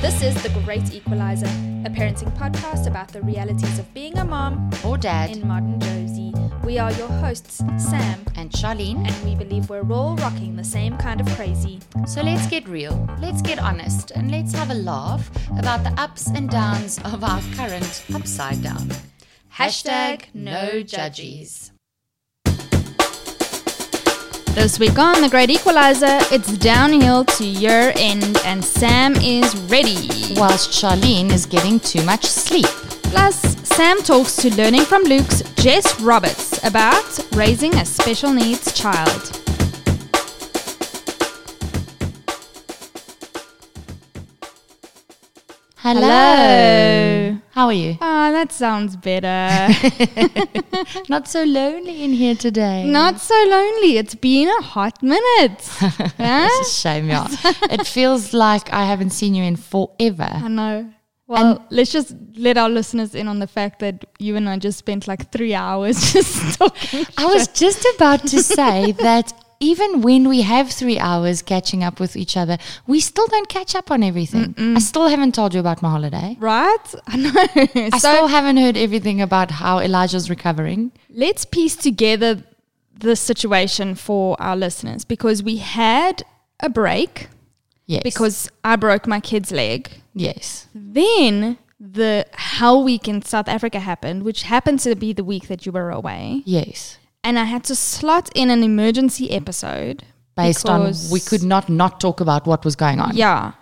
This is The Great Equalizer, a parenting podcast about the realities of being a mom or dad in modern Jozi. We are your hosts, Sam, and Charlene. and we believe we're all rocking the same kind of crazy. So let's get real, let's get honest, and let's have a laugh about the ups and downs of our current upside down. Hashtag no judgies. This week on The Great Equalizer, it's downhill to year end, and Sam is ready. Whilst Charlene is getting too much sleep. Plus, Sam talks to Learning from Luke's Jess Roberts about raising a special needs child. Hello. Hello. How are you? Ah, that sounds better. Not so lonely in here today. Not so lonely. It's been a hot minute. Huh? It's a shame, yeah. it feels like I haven't seen you in forever. I know. Well, let's just let our listeners in on the fact that you and I just spent like three hours just talking. I was just about to say that even when we have three hours catching up with each other, we still don't catch up on everything. I still haven't told you about my holiday. right? I know. I so still haven't heard everything about how Elijah's recovering. let's piece together the situation for our listeners because we had a break Yes. because I broke my kid's leg. yes. Then the Hell Week in South Africa happened, which happened to be the week that you were away. Yes. And I had to slot in an emergency episode. Based on we could not not talk about what was going on. Yeah.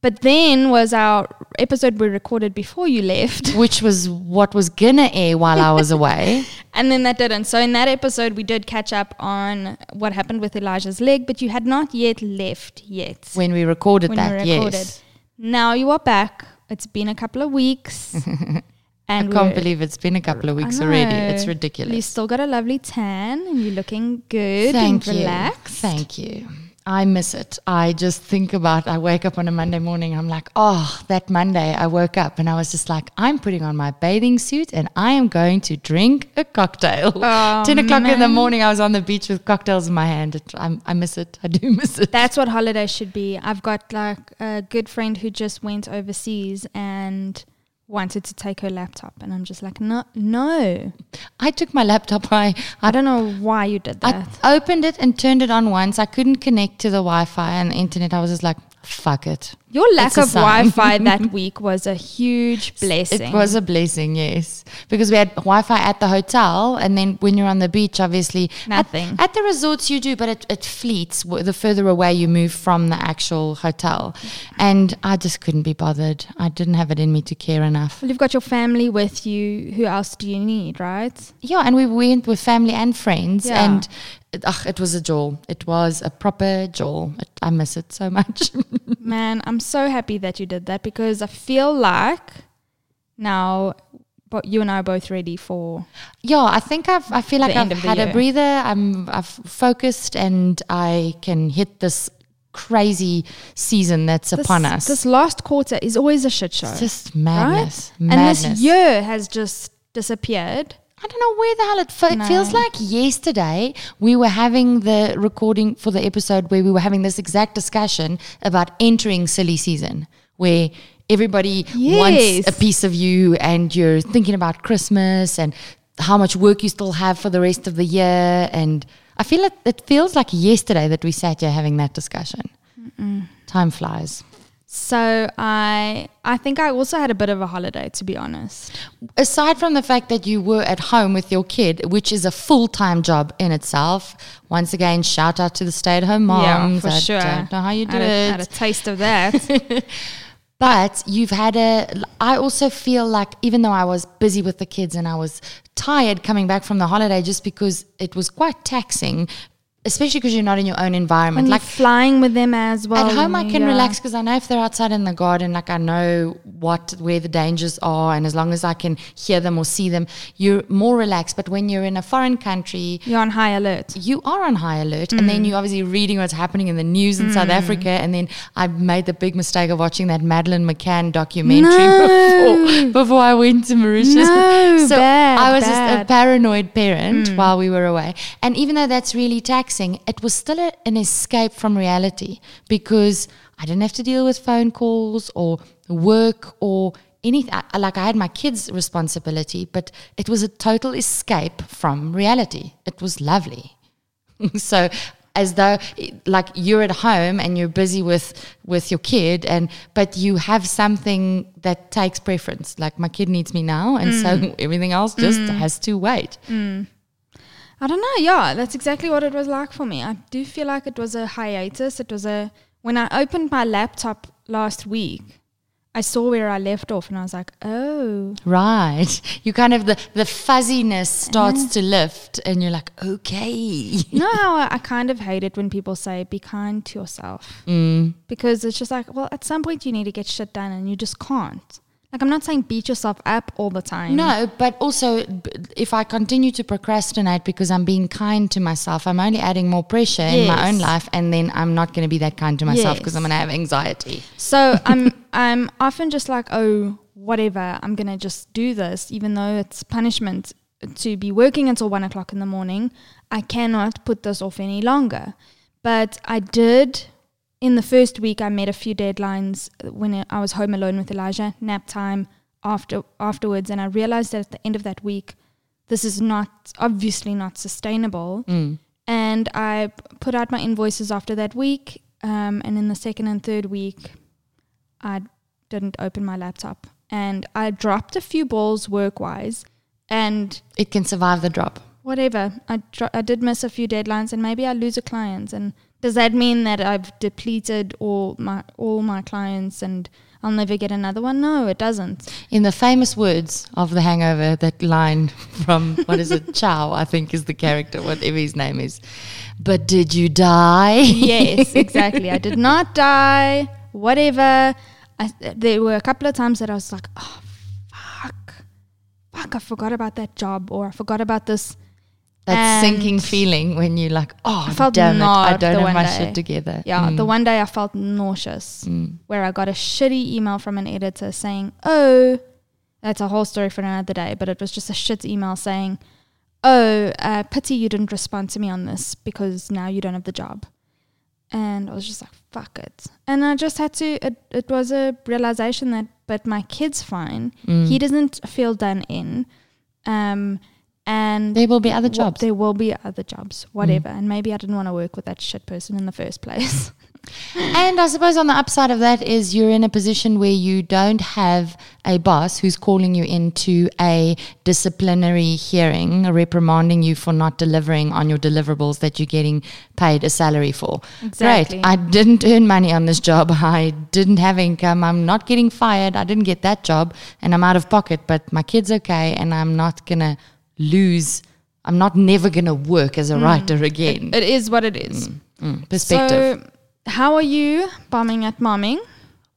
But then was our episode we recorded before you left. Which was what was gonna air while I was away. And then that didn't. So in that episode, we did catch up on what happened with Elijah's leg, but you had not yet left yet when we recorded when that. we recorded. Yes. Now you are back. It's been a couple of weeks. I can't believe it's been a couple of weeks already. It's ridiculous. You still got a lovely tan and you're looking good Thank and you. relaxed. Thank you. I miss it. I just think about I wake up on a Monday morning, I'm like, oh, that Monday I woke up and I was just like, I'm putting on my bathing suit and I am going to drink a cocktail. Oh, 10 o'clock in the morning, I was on the beach with cocktails in my hand. It, I'm, I miss it. I do miss it. That's what holiday should be. I've got like a good friend who just went overseas and wanted to take her laptop, and I'm just like, no, no. I took my laptop. I, I don't know why you did that. I opened it and turned it on once. I couldn't connect to the Wi Fi and the internet. I was just like, fuck it. Your lack of. Wi-Fi that week was a huge blessing. It was a blessing, yes, because we had Wi-Fi at the hotel, and then when you're on the beach, obviously Nothing. At, the resorts, you do, but it, it fleets the further away you move from the actual hotel, and I just couldn't be bothered. I didn't have it in me to care enough. Well, you've got your family with you. Who else do you need, right? Yeah, and we went with family and friends, Yeah. and it, ugh, it was a jewel. It was a proper jewel. It, I miss it so much. Man, I'm so happy that you did that because I feel like now, but you and I are both ready for. Yeah, I think I've. I feel like I've had a breather. I'm. I've focused, and I can hit this crazy season that's This, upon us. this last quarter is always a shit show, it's just madness. right? Madness. And this year has just disappeared. I don't know where the hell it, fe- No. it feels like. Yesterday we were having the recording for the episode where we were having this exact discussion about entering silly season, where everybody Yes. wants a piece of you, and you're thinking about Christmas and how much work you still have for the rest of the year. And I feel it. It feels like yesterday that we sat here having that discussion. Time flies. So I, I think I also had a bit of a holiday, to be honest. aside from the fact that you were at home with your kid, which is a full time job in itself, once again, shout out to the stay at home moms. yeah, for I sure. don't know how you do a, it. had a taste of that. But you've had a. I also feel like even though I was busy with the kids and I was tired coming back from the holiday, just because it was quite taxing, especially because you're not in your own environment. and like flying with them as well. at home, I can yeah. relax because I know if they're outside in the garden, like I know what where the dangers are, and as long as I can hear them or see them, you're more relaxed. But when you're in a foreign country, You're on high alert. you are on high alert, and Mm. then you're obviously reading what's happening in the news in South Africa. And then I made the big mistake of watching that Madeleine McCann documentary before before I went to Mauritius. No, so bad, I was just a. Mm. paranoid parent while we were away. And even though that's really taxing. Relaxing, it was still a, an escape from reality because I didn't have to deal with phone calls or work or anything. I- Like I had my kids' responsibility, but it was a total escape from reality. It was lovely. so as though like you're at home and you're busy with with your kid and but you have something that takes preference like my kid needs me now and so mm. everything else just mm. has to wait mm. I don't know. Yeah, that's exactly what it was like for me. I do feel like it was a hiatus. It was a when I opened my laptop last week, I saw where I left off, and I was like, oh, right you kind of the the fuzziness starts to lift and you're like okay you know how I, I kind of hate it when people say be kind to yourself mm, because it's just like, well, at some point you need to get shit done, and you just can't. Like I'm not saying beat yourself up all the time. no but also if i continue to procrastinate because i'm being kind to myself i'm only adding more pressure in my own life and then i'm not going to be that kind to myself because Yes. i'm going to have anxiety So I'm I'm often just like, oh, whatever, I'm gonna just do this, even though it's punishment to be working until one o'clock in the morning. I cannot put this off any longer. But I did in the first week I met a few deadlines when I was home alone with Elijah, nap time after afterwards, and I realized that at the end of that week, this is not obviously not sustainable Mm. and I put out my invoices after that week. Um, and in the second and third week, I didn't open my laptop, and I dropped a few balls work wise, and it can survive the drop whatever. I dro- I did miss a few deadlines, and maybe I lose a client. And does that mean that I've depleted all my all my clients and I'll never get another one? No, it doesn't. In the famous words of The Hangover, that line from, what is it, Chow, I think is the character, whatever his name is. But did you die? yes, exactly. I did not die. Whatever. I, there were a couple of times that I was like, oh, fuck. Fuck, I forgot about that job or I forgot about this. That And sinking feeling when you're like, oh, I felt damn it, I don't have my day. shit together. Yeah, Mm. the one day I felt nauseous Mm. where I got a shitty email from an editor saying, oh, that's a whole story for another day, but it was just a shit email saying, oh, uh, pity you didn't respond to me on this because now you don't have the job. And I was just like, fuck it. And I just had to, it, it was a realization that, but my kid's fine. Mm. He doesn't feel done in. Um, and There will be other jobs. There will be other jobs, mm. whatever. And maybe I didn't want to work with that shit person in the first place. And I suppose on the upside of that is you're in a position where you don't have a boss who's calling you into a disciplinary hearing, reprimanding you for not delivering on your deliverables that you're getting paid a salary for. Exactly. Great. I didn't earn money on this job. I didn't have income. I'm not getting fired. I didn't get that job and I'm out of pocket, but my kid's okay and I'm not going to lose. I'm not never going to work as a writer again. it is what it is. Mm, perspective. So, how are you bombing at momming?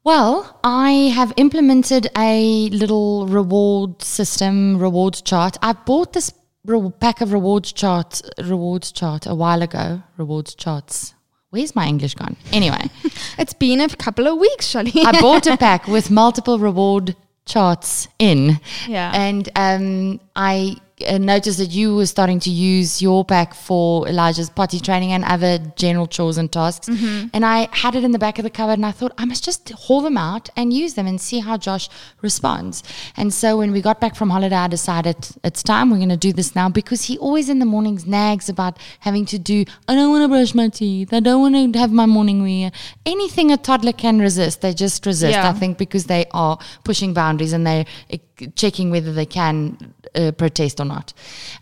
Well, I have implemented a little reward system, reward chart. I bought this re- pack of rewards chart, rewards chart a while ago. Rewards charts. Where's my English gone? Anyway, It's been a couple of weeks, Shelly. I bought a pack with multiple reward charts in, yeah. and um, I uh, noticed that you were starting to use your pack for Elijah's potty training and other general chores and tasks. And I had it in the back of the cupboard, and I thought I must just haul them out and use them and see how Josh responds. And so when we got back from holiday, I decided it's time. We're going to do this now because he always in the mornings nags about having to do. I don't want to brush my teeth. I don't want to have my morning wear. Anything a toddler can resist, they just resist. Yeah. I think because they are pushing boundaries and they're eh, checking whether they can uh, protest or not.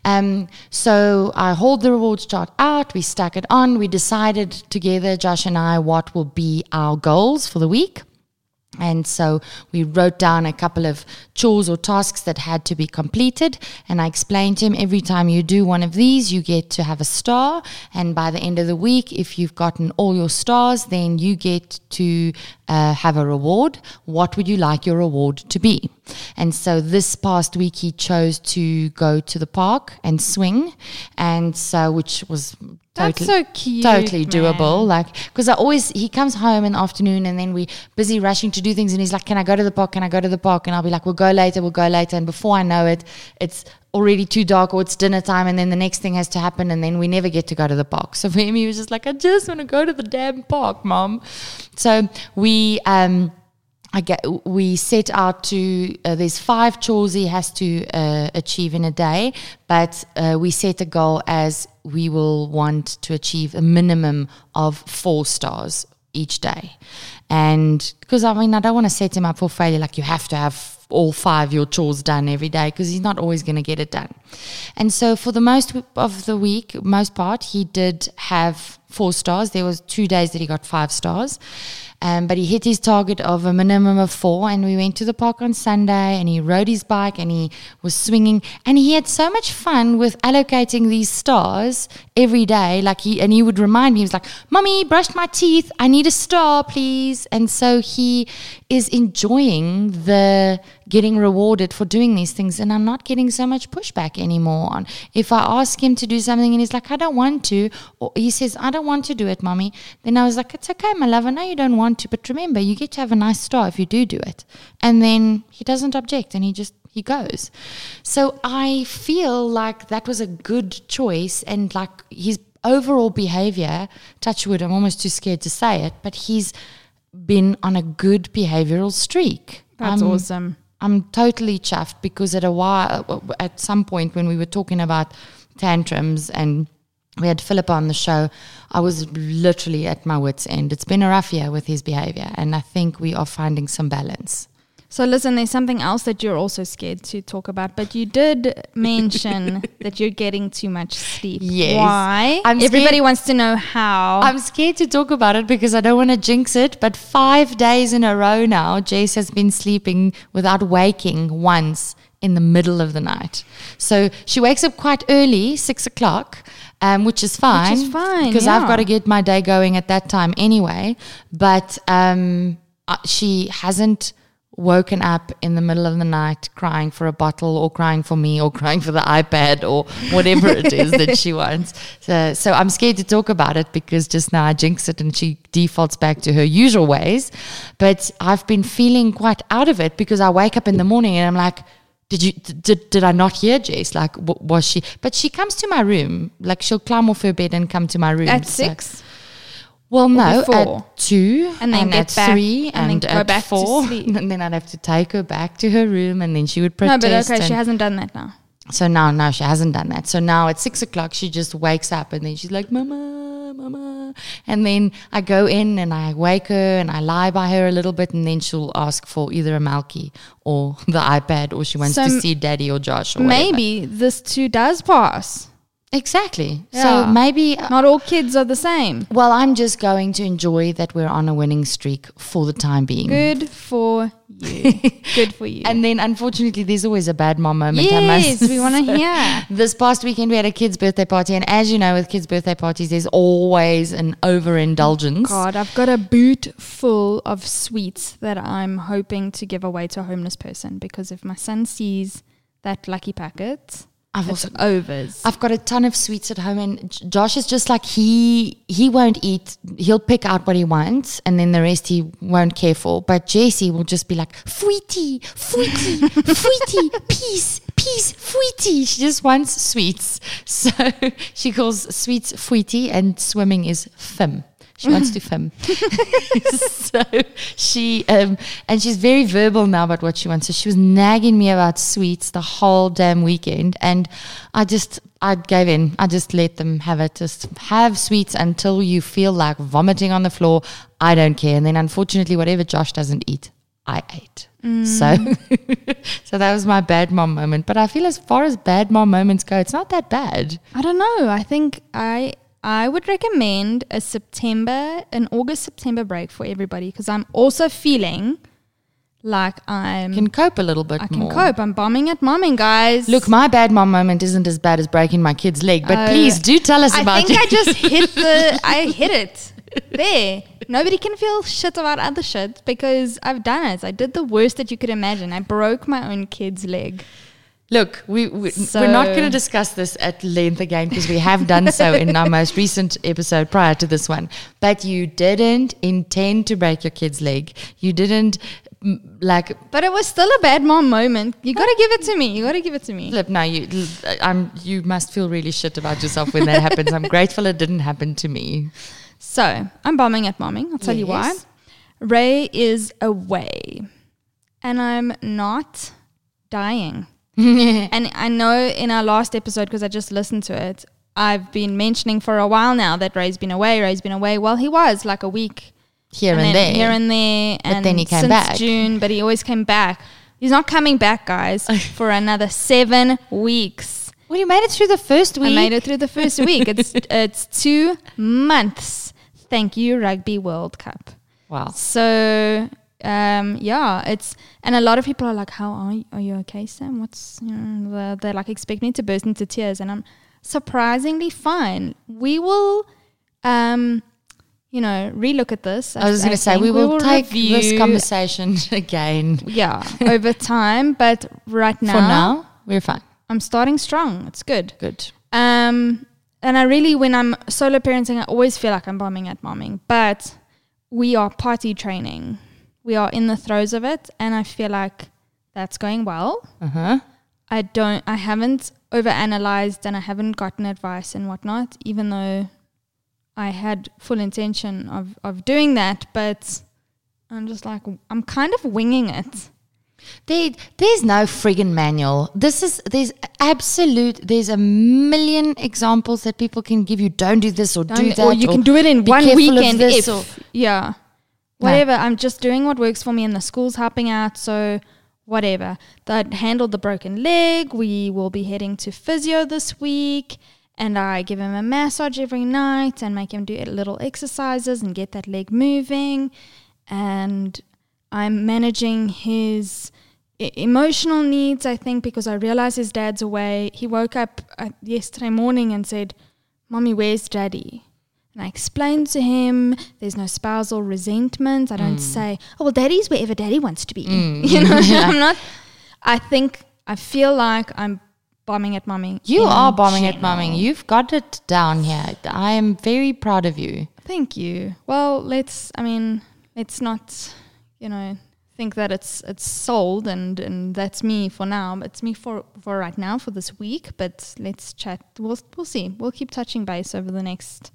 Um, so I hold the rewards chart out. We stack it on. We decided together, Josh and I, what will be our goals for the week. And so we wrote down a couple of chores or tasks that had to be completed. And I explained to him every time you do one of these, you get to have a star. And by the end of the week, if you've gotten all your stars, then you get to uh, have a reward. What would you like your reward to be? And so this past week, he chose to go to the park and swing. And so, which was That's totally so cute. totally man. doable. Like, because I always he comes home in the afternoon and then we're busy rushing to do things, and he's like, "Can I go to the park? Can I go to the park?" And I'll be like, "We'll go later. We'll go later." And before I know it, it's already too dark or it's dinner time, and then the next thing has to happen, and then we never get to go to the park. So for him, he was just like, "I just want to go to the damn park, mom." So we um. I get, we set out to, uh, there's five chores he has to uh, achieve in a day, but uh, we set a goal as we will want to achieve a minimum of four stars each day. And because I mean, I don't want to set him up for failure, like you have to have all five your chores done every day because he's not always going to get it done. And so for the most of the week, most part, he did have four stars. There was two days that he got five stars. Um, but he hit his target of a minimum of four, and we went to the park on Sunday, and he rode his bike, and he was swinging, and he had so much fun with allocating these stars every day. Like he, and he would remind me, he was like, "Mommy, brushed my teeth. I need a star, please." And so he is enjoying the getting rewarded for doing these things, and I'm not getting so much pushback anymore. On if I ask him to do something, and he's like, "I don't want to," or he says, "I don't want to do it, mommy," then I was like, "It's okay, my love. I know you don't want." To, but remember, you get to have a nice star if you do do it. And then he doesn't object and he just he goes. So I feel like that was a good choice and like his overall behavior, touch wood, I'm almost too scared to say it, but he's been on a good behavioral streak. That's I'm- awesome. I'm totally chuffed because at a while, at some point when we were talking about tantrums and we had Philippa on the show, I was literally at my wits' end. It's been a rough year with his behavior, and I think we are finding some balance. So listen, there's something else that you're also scared to talk about, but you did mention that you're getting too much sleep. Yes. Why? I'm Everybody scared- wants to know how. I'm scared to talk about it because I don't want to jinx it, but five days in a row now, Jace has been sleeping without waking once in the middle of the night. So she wakes up quite early, six o'clock, um, which is fine. is fine, Because I've got to get my day going at that time anyway. But um, uh, she hasn't woken up in the middle of the night crying for a bottle or crying for me or crying for the iPad or whatever it is that she wants. So, so I'm scared to talk about it because just now I jinx it and she defaults back to her usual ways. But I've been feeling quite out of it because I wake up in the morning and I'm like, did you did, did I not hear Jace? Like, w- was she? But she comes to my room. Like, she'll climb off her bed and come to my room at So- six. well, no, at two, And then get at three, and and, then go at back to four, sleep. and then I'd have to take her back to her room, and then she would No, protest. but okay, she hasn't done that now. so now, now she hasn't done that. So now at six o'clock, she just wakes up, and then she's like, "Mama, mama," and then I go in and I wake her and I lie by her a little bit, and then she'll ask for either a Malky or the iPad, or she wants So to see Daddy or Josh or whatever. Maybe this too does pass. Exactly. Yeah. So maybe uh, Not all kids are the same. Well, I'm just going to enjoy that we're on a winning streak for the time being. Good for you. Good for you. And then, unfortunately, there's always a bad mom moment. Yes, we want to hear. This past weekend, we had a kid's birthday party, and as you know, with kids' birthday parties, there's always an overindulgence. God, I've got a boot full of sweets that I'm hoping to give away to a homeless person because if my son sees that lucky packet, I've it's also overs. I've got a ton of sweets at home, and Josh is just like he he won't eat. He'll pick out what he wants, and then the rest he won't care for. But Jessie will just be like, "Fweetie, fweetie, fweetie, peace, peace, fweetie." She just wants sweets, so she calls sweets fweetie, and swimming is fim. She wants to film. so she um, and she's very verbal now about what she wants. So she was nagging me about sweets the whole damn weekend, and I just I gave in. I just let them have it. Just have sweets until you feel like vomiting on the floor. I don't care. And then unfortunately, whatever Josh doesn't eat, I ate. So, so that was my bad mom moment. But I feel as far as bad mom moments go, it's not that bad. I don't know. I think I I would recommend a September, an August September break for everybody because I'm also feeling like I'm Can cope a little bit I can more. cope. I'm bombing at momming, guys. Look, my bad mom moment isn't as bad as breaking my kid's leg, but Oh. please do tell us I about think it. I just hit the I hit it. There. Nobody can feel shit about other shit because I've done it. I did the worst that you could imagine. I broke my own kid's leg. Look, we, we we're not going to discuss this at length again because we have done so in our most recent episode prior to this one. But you didn't intend to break your kid's leg. You didn't like But it was still a bad mom moment. You got to give it to me. You got to give it to me. flip. No, you. I'm. You must feel really shit about yourself when that happens. I'm grateful it didn't happen to me. So I'm bombing at momming. I'll tell you why. Ray is away, and I'm not dying. and I know in our last episode, because I just listened to it, I've been mentioning for a while now that Ray's been away. Ray's been away. Well, he was like a week Here and, then there. here and there, But and then he came back since back. June, but he always came back. He's not coming back, guys, for another seven weeks. well, you made it through the first week. I made it through the first week. It's it's two months. Thank you, Rugby World Cup. Wow. So um, yeah, it's and a lot of people are like, "How are you? Are you okay, Sam? What's you know?" They're, they're like expect me to burst into tears, and I'm surprisingly fine. We will, um, you know, relook at this. I was going to say think. we will, take this conversation again. Yeah, over time, but right now, For now, we're fine. I'm starting strong. It's good. Good. Um, and I really, when I'm solo parenting, I always feel like I'm bombing at momming. But we are party training. We are in the throes of it, and I feel like that's going well. Uh huh. I don't, I haven't overanalyzed, and I haven't gotten advice and whatnot, even though I had full intention of of doing that. But I'm just like, I'm kind of winging it. There, there's no friggin' manual. This is there's absolute. There's a million examples that people can give you. Don't do this or do Don't- that. or you can do it in one weekend if or- yeah No. whatever i'm just doing what works for me and the school's helping out so whatever. That handled the broken leg. We will be heading to physio this week and i give him a massage every night and make him do little exercises and get that leg moving. And i'm managing his emotional needs i think because i realize his dad's away. He woke up uh, yesterday morning and said mommy where's daddy and I explain to him there's no spousal resentment. I Mm. don't say, oh, well, daddy's wherever daddy wants to be. You know, I'm not, I think, I feel like I'm bombing at mommy. You are bombing at general. momming. You've got it down here. I am very proud of you. Thank you. Well, let's, I mean, let's not, you know, think that it's it's sold and and that's me for now. It's me for for right now for this week. But let's chat. We'll we'll see. We'll keep touching base over the next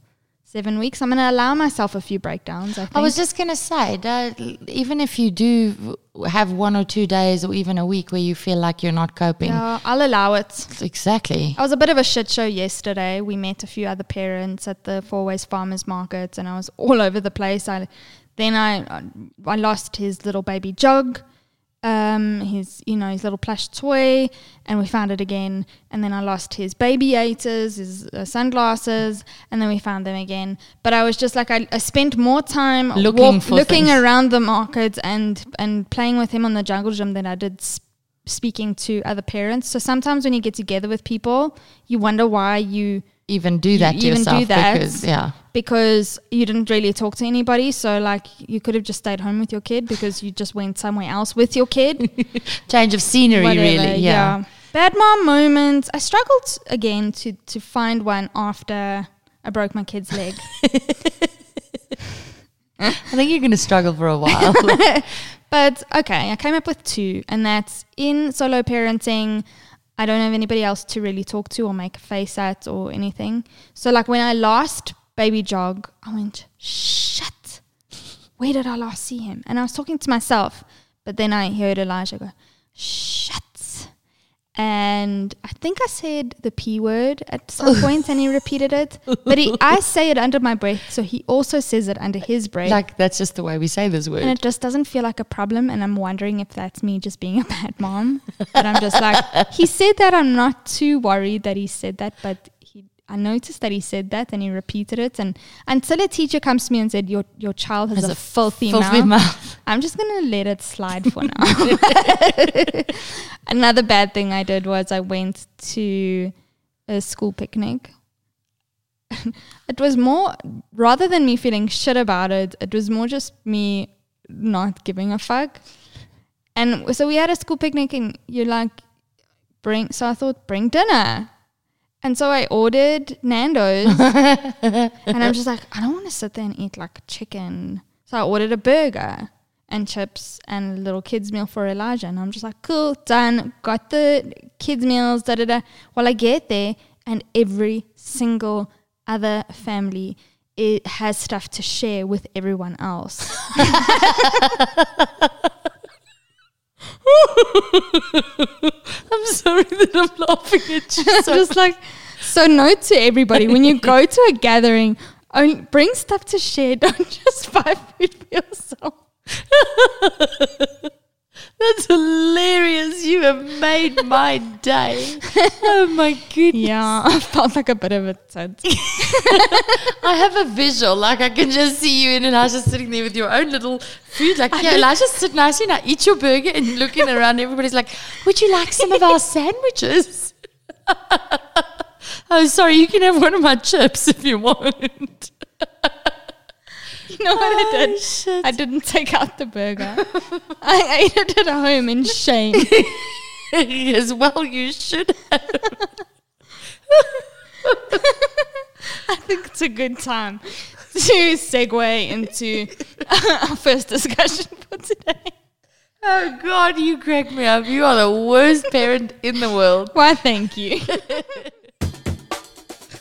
seven weeks. I'm going to allow myself a few breakdowns. I think. I was just gonna say that even if you do have one or two days or even a week where you feel like you're not coping, Yeah, I'll allow it. exactly. I was a bit of a shit show yesterday. We met a few other parents at the Fourways Farmers Market, and I was all over the place. I then I I lost his little baby jug, um, his you know his little plush toy, and we found it again. And then I lost his Babiators, his uh, sunglasses, and then we found them again. But I was just like I, I spent more time Looking for looking things. around the market and and playing with him on the jungle gym than I did. Sp- speaking to other parents so sometimes when you get together with people you wonder why you Even do that to even do yourself that. because yeah. because you didn't really talk to anybody so like you could have just stayed home with your kid because you just went somewhere else with your kid Change of scenery, Whatever, really. Yeah. bad mom moments i struggled again to to find one after i broke my kid's leg I think you're going to struggle for a while. But okay, I came up with two, and that's in solo parenting. I don't have anybody else to really talk to or make a face at or anything. So, like when I lost baby Jog, I went, shit, where did I last see him? And I was talking to myself, but then I heard Elijah go, shit. And I think I said the P word at some point and he repeated it. But he, I say it under my breath, so he also says it under his breath. like that's just the way we say this word. And it just doesn't feel like a problem. And I'm wondering if that's me just being a bad mom. But I'm just like, he said that. I'm not too worried that he said that. But I noticed that he said that and he repeated it. And until a teacher comes to me and said, Your, your child has, Has a, a filthy, Filthy mouth, mouth. I'm just going to let it slide for now. Another bad thing I did was I went to a school picnic. it was more, rather than me feeling shit about it, it was more just me not giving a fuck. And so we had a school picnic, and you're like, bring. So I thought, bring dinner. And so I ordered Nando's, and I'm just like, I don't want to sit there and eat like chicken. So I ordered a burger and chips and a little kids meal for Elijah, and I'm just like, cool, done. Got the kids meals, da da da. Well, I get there, and every single other family it has stuff to share with everyone else. I'm sorry that I'm laughing at you. So just like, so note to everybody when you go to a gathering, only bring stuff to share. Don't just buy food for yourself. That's hilarious. You have made my day. Oh my goodness. Yeah, I felt like a bit of a tud. I have a visual, like I can just see you and Elijah sitting there with your own little food. Like, yeah, Elijah sit nicely now, eat your burger and looking around. Everybody's like, Would you like some of our sandwiches? oh, sorry, you can have one of my chips if you want. Know what I Oh, did? shit. I didn't take out the burger. I ate it at home in shame. As well, you should have. I think it's a good time to segue into our first discussion for today. Oh, God, you crack me up. You are the worst parent in the world. Why, thank you.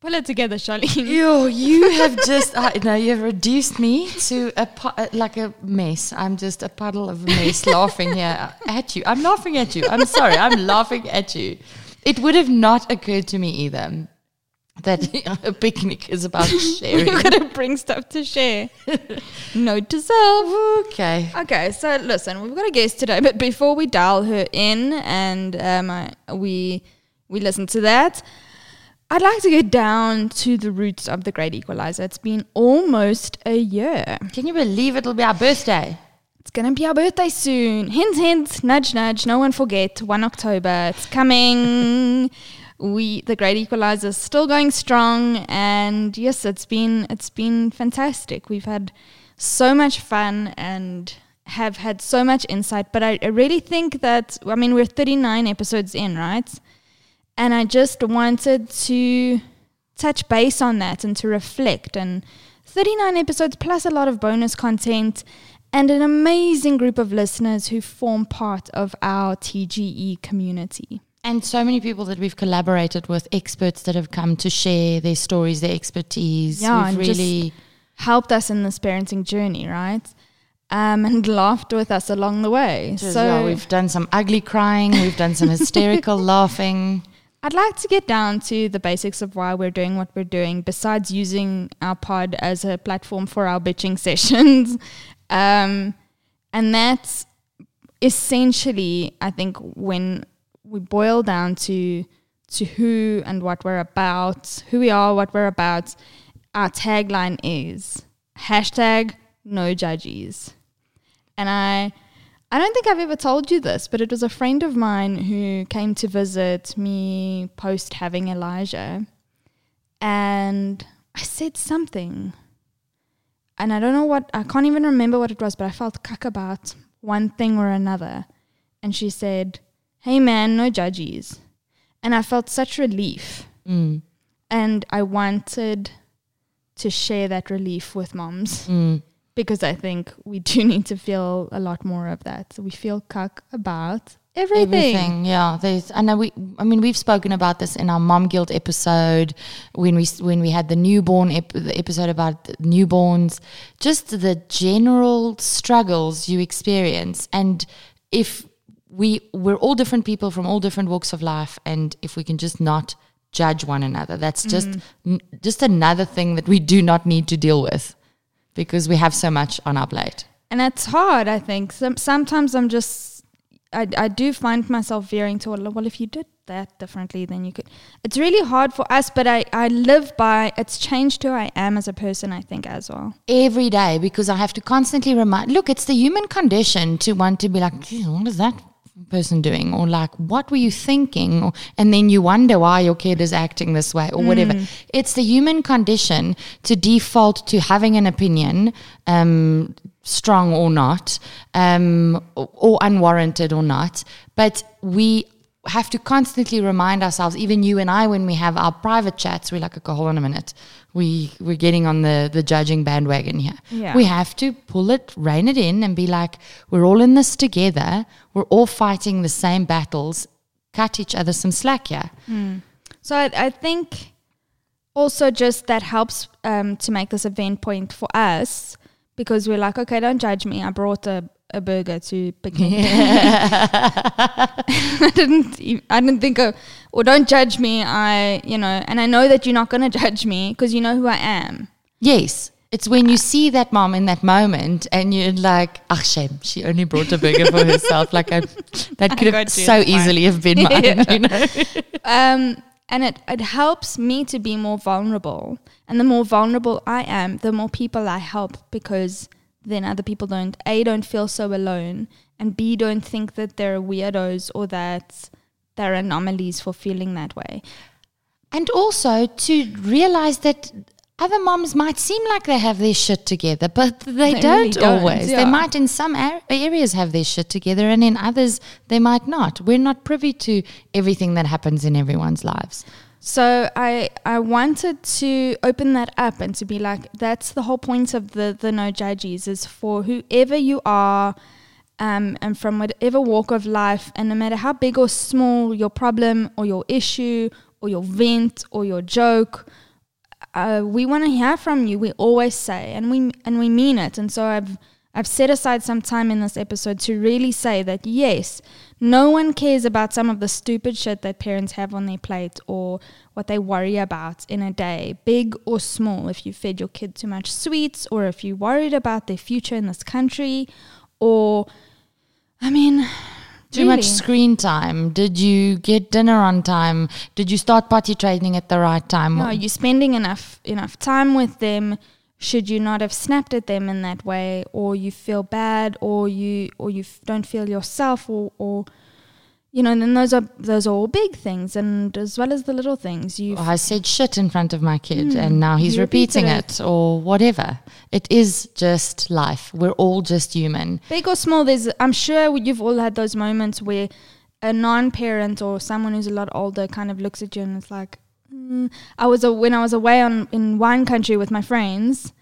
Pull it together, Charlene. Yo, you have just I know you've reduced me to a uh, like a mess. I'm just a puddle of mess laughing here at you. I'm laughing at you. I'm sorry. I'm laughing at you. It would have not occurred to me either that a picnic is about sharing. You're going to bring stuff to share. Note to self. Okay. Okay, so listen, we've got a guest today, but before we dial her in and um, I, we we listen to that, I'd like to get down to the roots of the Great Equalizer. It's been almost a year. Can you believe it'll be our birthday? It's gonna be our birthday soon. Hint, hint, nudge, nudge. No one forget. One October. It's coming. we the Great Equalizer is still going strong, and yes, it's been it's been fantastic. We've had so much fun and have had so much insight. But I, I really think that I mean we're 39 episodes in, right? And I just wanted to touch base on that and to reflect. And 39 episodes plus a lot of bonus content and an amazing group of listeners who form part of our TGE community. And so many people that we've collaborated with, experts that have come to share their stories, their expertise. Yeah, we've and really Helped us in this parenting journey, right? Um, and laughed with us along the way. Just, so yeah, we've done some ugly crying, we've done some hysterical laughing. I'd like to get down to the basics of why we're doing what we're doing, besides using our pod as a platform for our bitching sessions. Um, and that's essentially, I think, when we boil down to to who and what we're about, who we are, what we're about, our tagline is hashtag no judgies. And I I don't think I've ever told you this, but it was a friend of mine who came to visit me post having Elijah. And I said something. And I don't know what, I can't even remember what it was, but I felt cuck about one thing or another. And she said, Hey man, no judgies. And I felt such relief. Mm, And I wanted to share that relief with moms mm. Because I think we do need to feel a lot more of that. So we feel cuck about everything. Everything, yeah. There's, I know we. I mean, we've spoken about this in our mom guilt episode when we when we had the newborn ep- the episode about the newborns. Just the general struggles you experience, and if we we're all different people from all different walks of life, and if we can just not judge one another, that's just mm. n- just another thing that we do not need to deal with because we have so much on our plate. And it's hard, I think. Some, sometimes I'm just, I, I do find myself veering toward well if you did that differently then you could it's really hard for us but I, I live by it's changed who I am as a person I think as well every day because I have to constantly remind look, it's the human condition to want to be like, "Geez, what is that person doing? Or like, what were you thinking? Or, and then you wonder why your kid is acting this way or whatever. It's the human condition to default to having an opinion, um, strong or not, um, or, or unwarranted or not. But we have to constantly remind ourselves, even you and I, when we have our private chats, we're like, okay, hold on a minute. We we're getting on the the judging bandwagon here. Yeah. We have to pull it, rein it in, and be like, we're all in this together. We're all fighting the same battles. Cut each other some slack here. So I, I think also just that helps um, to make this event point for us because we're like, okay, don't judge me. I brought a, a burger to picnic. I didn't. I didn't think of, or don't judge me. I, you know, and I know that you're not going to judge me because you know who I am. Yes. It's when you see that mom in that moment and you're like, ach, shame, she only brought a burger for herself. Like, I, that could have got you, so easily have been mine, Yeah. you know? Um, and it, it helps me to be more vulnerable. And the more vulnerable I am, the more people I help because then other people don't, A, don't feel so alone, and B, don't think that they're weirdos or that they're anomalies for feeling that way. And also to realize that other moms might seem like they have their shit together, but they, They don't, really don't, always. They might in some ar- areas have their shit together, and in others, they might not. We're not privy to everything that happens in everyone's lives. So I I wanted to open that up and to be like that's the whole point of the the no judgies is for whoever you are um, and from whatever walk of life and no matter how big or small your problem or your issue or your vent or your joke uh, we want to hear from you we always say and we and we mean it. And so I've I've set aside some time in this episode to really say that yes, no one cares about some of the stupid shit that parents have on their plate or what they worry about in a day, big or small. If you fed your kid too much sweets or if you're worried about their future in this country or, I mean, Too much screen time. Did you get dinner on time? Did you start potty training at the right time? No, you're spending enough enough time with them. Should you not have snapped at them in that way, or you feel bad, or you or you f- don't feel yourself, or or you know, then those are those are all big things, and as well as the little things. You Oh, I said shit in front of my kid Hmm, and now he's repeating it. it. or whatever. It is just life. We're all just human. big or small, there's I'm sure you've all had those moments where a non-parent or someone who's a lot older kind of looks at you and it's like, mm. I was a, when I was away on in wine country with my friends.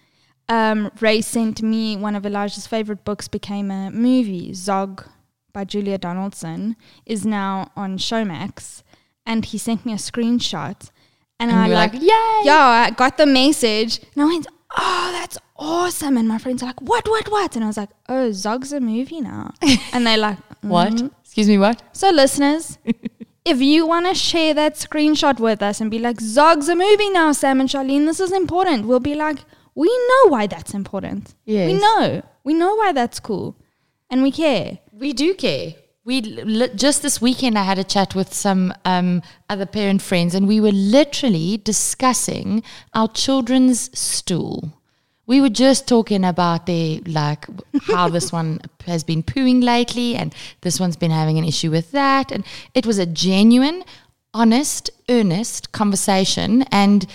Um, Ray sent me one of Elijah's favorite books became a movie. Zog by Julia Donaldson is now on Showmax, and he sent me a screenshot, and, And I like, like, "Yay!" yeah, I got the message, and I went, oh, that's awesome. And my friends are like, what, what, what? And I was like, oh, Zog's a movie now. and they're like, What? "Mhm." Excuse me, what? So, listeners, if you want to share that screenshot with us and be like, Zog's a movie now, Sam and Charlene, this is important, we'll be like, we know why that's important. We know. We know why that's cool. And we care. We do care. We li- just this weekend I had a chat with some um, other parent friends, and we were literally discussing our children's stool. We were just talking about their like how this one has been pooing lately, and this one's been having an issue with that, and it was a genuine, honest, earnest conversation, and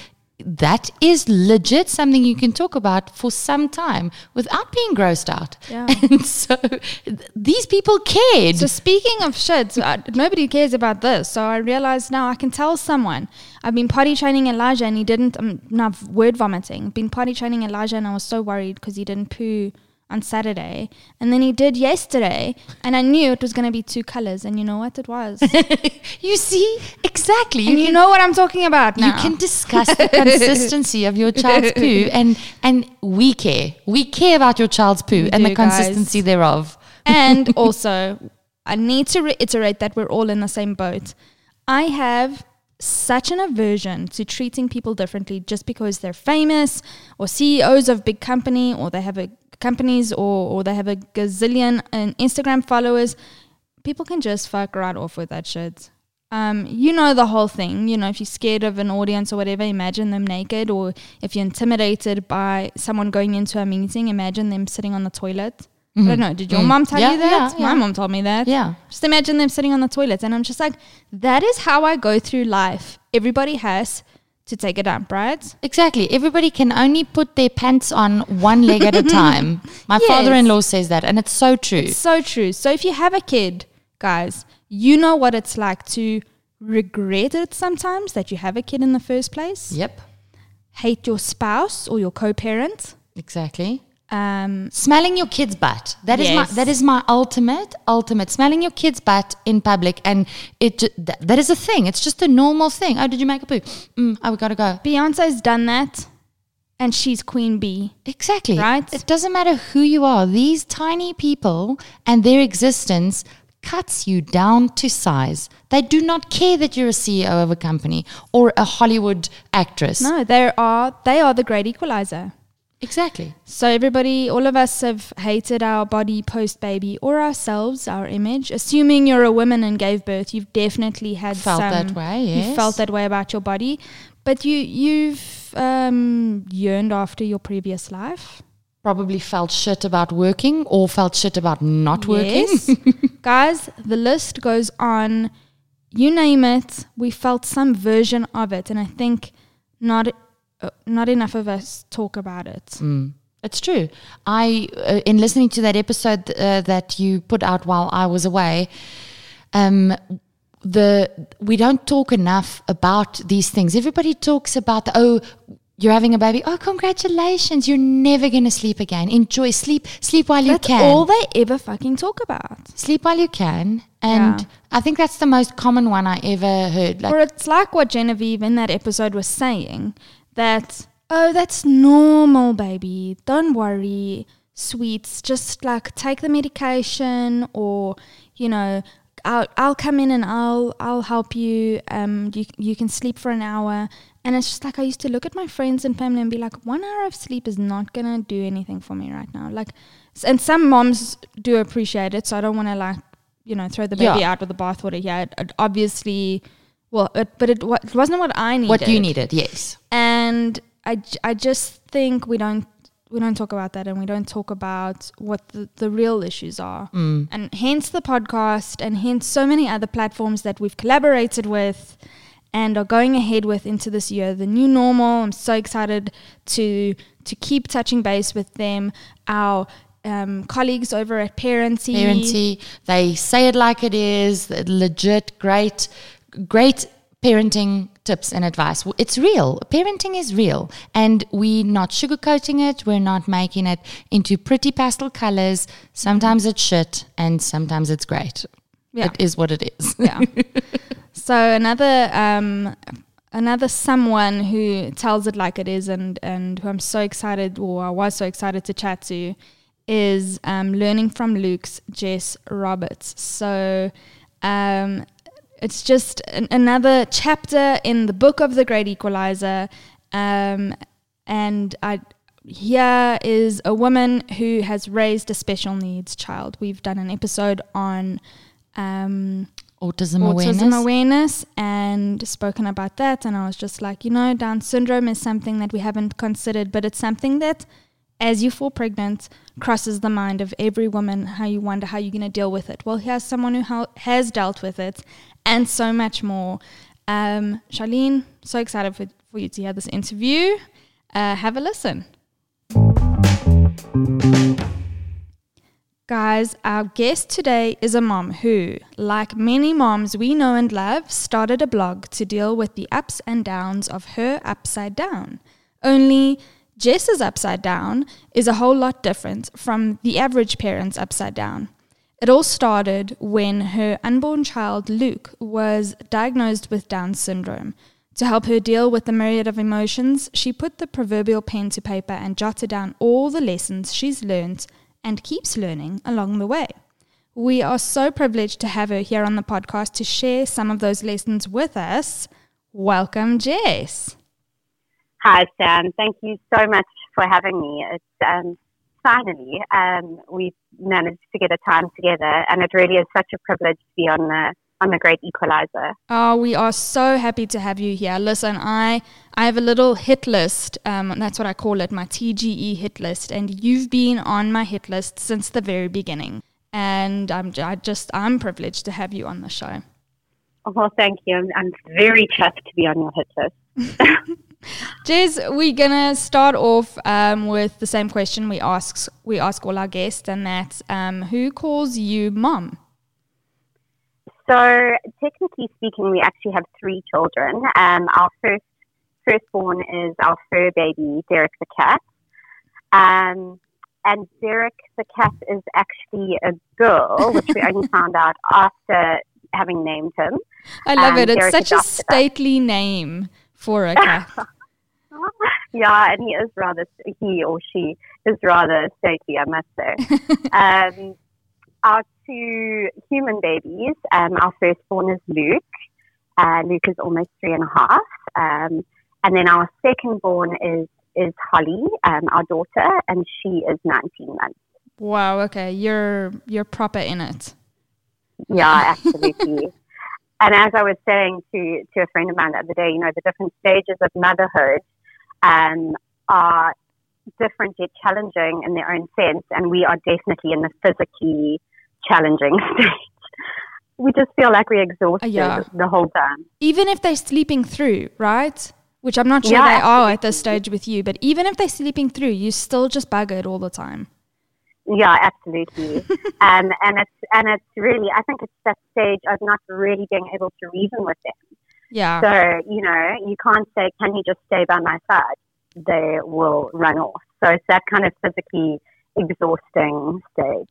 that is legit something you can talk about for some time without being grossed out. Yeah. And so th- these people cared. So speaking of shit, so I, nobody cares about this. So I realized now I can tell someone. I've been potty training Elijah and he didn't. Um, I'm now word vomiting. Been potty training Elijah and I was so worried because he didn't poo on Saturday, and then he did yesterday, and I knew it was going to be two colors, and you know what it was. you see exactly. and you know what I'm talking about now. you can discuss the consistency of your child's poo, and and we care. We care about your child's poo We and do, the consistency guys. thereof. and also, I need to reiterate that we're all in the same boat. I have such an aversion to treating people differently just because they're famous or CEOs of big company or they have a companies or, or they have a gazillion uh, Instagram followers. people can just fuck right off with that shit. Um, you know the whole thing. You know, if you're scared of an audience or whatever, imagine them naked. Or if you're intimidated by someone going into a meeting, imagine them sitting on the toilet. I don't know. Did your Mm. mom tell Yeah, you that? yeah, My yeah. mom told me that. Yeah. Just imagine them sitting on the toilet. And I'm just like, that is how I go through life. Everybody has to take a dump, right? Exactly. Everybody can only put their pants on one leg at a time. My Yes. father in law says that, and it's so true. It's so true. So if you have a kid, guys, you know what it's like to regret it sometimes that you have a kid in the first place. yep. Hate your spouse or your co-parent. Exactly. Um, Smelling your kid's butt. That is Yes. my that is my ultimate ultimate. Smelling your kid's butt in public, and it that, that is a thing. It's just a normal thing. Oh, did you make a poo? Mm, oh, we gotta go. Beyonce's done that, and she's queen bee. Exactly. Right? It doesn't matter who you are. These tiny people and their existence cuts you down to size. They do not care that you're a CEO of a company or a Hollywood actress. No, they are they are the great equalizer. Exactly. So everybody, all of us have hated our body post baby or ourselves, our image. Assuming you're a woman and gave birth, you've definitely had Felt some, that way, You felt that way about your body, but you you've um, yearned after your previous life. Probably felt shit about working or felt shit about not working. Yes. Guys, the list goes on. You name it, we felt some version of it, and I think not not enough of us talk about it. Mm. It's true. I, uh, in listening to that episode uh, that you put out while I was away, um, the we don't talk enough about these things. Everybody talks about the, oh, you're having a baby. Oh, congratulations! You're never gonna sleep again. Enjoy sleep. Sleep while you That's can. all they ever fucking talk about. sleep while you can. And Yeah. I think that's the most common one I ever heard. Like, or it's like what Genevieve in that episode was saying that, oh, that's normal, baby. Don't worry, sweets. Just like take the medication or, you know, I'll, I'll come in and I'll I'll help you. Um, you you can sleep for an hour, and it's just like I used to look at my friends and family and be like, one hour of sleep is not gonna do anything for me right now. Like, and some moms do appreciate it, so I don't want to like, you know, throw the baby Yeah. out with the bathwater. Yeah, it, it obviously, well, it, but it, wa- it wasn't what I needed. what you needed, yes. and I, I just think we don't we don't talk about that and we don't talk about what the, the real issues are Mm. and hence the podcast and hence so many other platforms that we've collaborated with and are going ahead with into this year the new normal i'm so excited to to keep touching base with them our um, colleagues over at parenty parenting. They say it like it is. Legit, great, great parenting tips and advice. It's real. Parenting is real, and we're not sugarcoating it. We're not making it into pretty pastel colors. Sometimes it's shit, and sometimes it's great. Yeah. It is what it is. yeah. So another um, another someone who tells it like it is, and and who I'm so excited, or I was so excited to chat to, is um, learning from Luke's Jess Roberts. So. Um, it's just an, another chapter in the book of the Great Equalizer, um, and I here is a woman who has raised a special needs child. We've done an episode on um, Autism, autism awareness. awareness and spoken about that. And I was just like, you know, Down syndrome is something that we haven't considered, but it's something that, as you fall pregnant, crosses the mind of every woman. How you wonder how you're going to deal with it. Well, here's someone who ha- has dealt with it, and so much more. Um, Charlene, so excited for, for you to hear this interview. Uh, have a listen. Guys, our guest today is a mom who, like many moms we know and love, started a blog to deal with the ups and downs of her upside down. Only Jess's upside down is a whole lot different from the average parent's upside down. It all started when her unborn child, Luke, was diagnosed with Down syndrome. To help her deal with the myriad of emotions, she put the proverbial pen to paper and jotted down all the lessons she's learned and keeps learning along the way. We are so privileged to have her here on the podcast to share some of those lessons with us. Welcome, Jess. Hi, Sam. Thank you so much for having me. It's um, finally, um, we managed to get a time together, and it really is such a privilege to be on the on the Great Equalizer. Oh, we are so happy to have you here. Listen, I I have a little hit list. Um, that's what I call it, my TGE hit list, and you've been on my hit list since the very beginning. And I'm I just I'm privileged to have you on the show. Oh, thank you. I'm, I'm very chuffed to be on your hit list. Jess, we're gonna start off um, with the same question we ask we ask all our guests, and that's um, who calls you mom? So, technically speaking, we actually have three children. Um, our first firstborn is our fur baby, Derek the cat. Um, and Derek the cat is actually a girl, which we only found out after having named him. I love Um, it. It's Derek such a stately name for a cat. yeah, and he is rather he or she is rather stately, I must say. um, our two human babies, um, our firstborn is Luke. Uh, Luke is almost three and a half, um, and then our secondborn is is Holly, um, our daughter, and she is 19 months. wow. Okay, you're you're proper in it. Yeah, absolutely. and as I was saying to, to a friend of mine the other day, you know, the different stages of motherhood um, are different yet challenging in their own sense. And we are definitely in the physically challenging stage. We just feel like we're exhausted Yeah. the whole time. Even if they're sleeping through, right? Which I'm not sure Yeah, they are at this stage with you, but even if they're sleeping through, you still just buggered all the time. Yeah, absolutely. um, and it's and it's really, I think it's that stage of not really being able to reason with them. Yeah. So, you know, you can't say, can you just stay by my side? They will run off. So it's that kind of physically exhausting stage.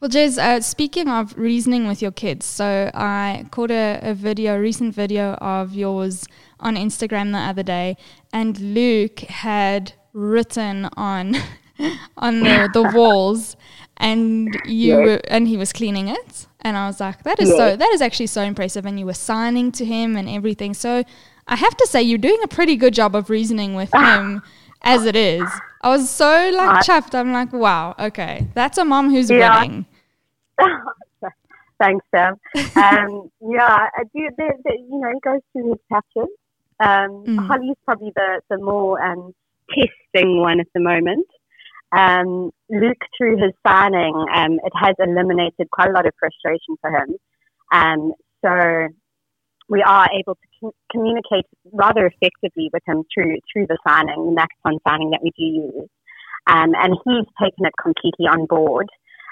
Well, Jess, uh, speaking of reasoning with your kids, so I caught a, a video, a recent video of yours on Instagram the other day, and Luke had written on on the, the walls, and you Yes. were, and he was cleaning it, and I was like, that is so that is actually so impressive, and you were signing to him and everything. So I have to say, you're doing a pretty good job of reasoning with him as it is. I was so like chuffed. I'm like, wow, okay, that's a mom who's Yeah. winning. Thanks, Sam. Um, yeah, I do, the, the, you know, he goes through his patches. Um, Mm. Holly's probably the, the more um, testing one at the moment. Um, Luke, through his signing, um, it has eliminated quite a lot of frustration for him. Um, so we are able to com- communicate rather effectively with him through through the signing, the Makaton signing that we do use. Um, and he's taken it completely on board.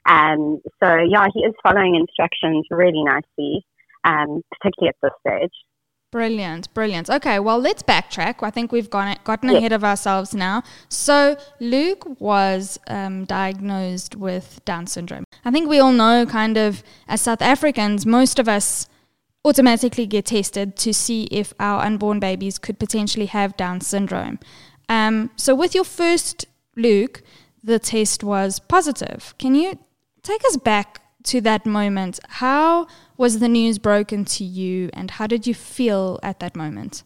Um, so yeah, he is following instructions really nicely, um, particularly at this stage. Brilliant, brilliant. Okay, well, let's backtrack. I think we've gone, gotten ahead of ourselves now. So, Luke was um, diagnosed with Down syndrome. I think we all know, kind of, as South Africans, most of us automatically get tested to see if our unborn babies could potentially have Down syndrome. Um, so, with your first Luke, the test was positive. Can you take us back to that moment? How was the news broken to you, and how did you feel at that moment?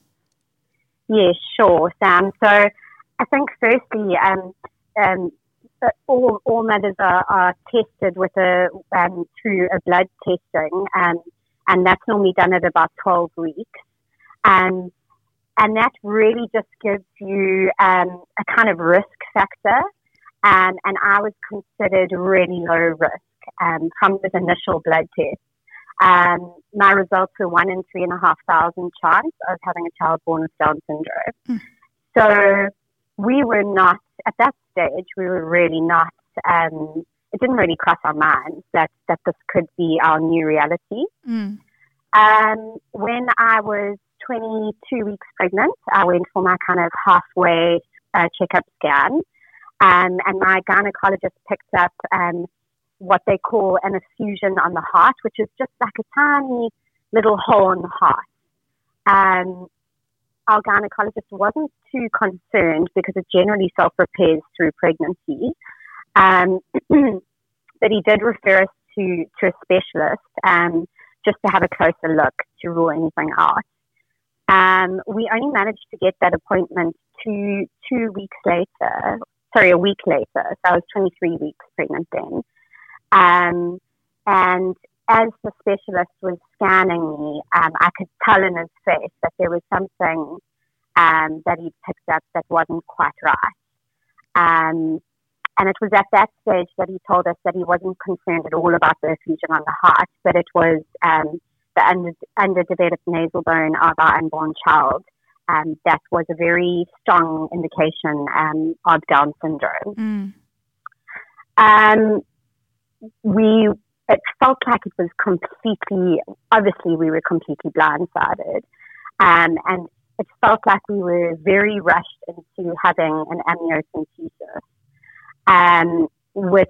Yeah, sure, Sam. So I think firstly, um, um, all, all mothers are, are tested with a um, through a blood testing, um, and that's normally done at about 12 weeks. Um, and that really just gives you um, a kind of risk factor. And I was considered really low risk um, from this initial blood test. Um, my results were one in three and a half thousand chance of having a child born with Down syndrome. So we were not, at that stage, we were really not, um, it didn't really cross our minds that, that this could be our new reality. Mm. Um, when I was 22 weeks pregnant, I went for my kind of halfway uh, checkup scan. Um, and my gynecologist picked up um, what they call an effusion on the heart, which is just like a tiny little hole in the heart. Um, our gynecologist wasn't too concerned because it generally self repairs through pregnancy. Um, but he did refer us to, to a specialist um, just to have a closer look to rule anything out. Um, we only managed to get that appointment two, two weeks later, sorry, a week later. So I was 23 weeks pregnant then. Um, and as the specialist was scanning me, um, I could tell in his face that there was something um, that he'd picked up that wasn't quite right. Um, and it was at that stage that he told us that he wasn't concerned at all about the effusion on the heart, but it was um, the under, underdeveloped nasal bone of our unborn child. Um, that was a very strong indication um, of Down syndrome. Mm. Um, we it felt like it was completely obviously we were completely blindsided, um, and it felt like we were very rushed into having an amniocentesis, um, which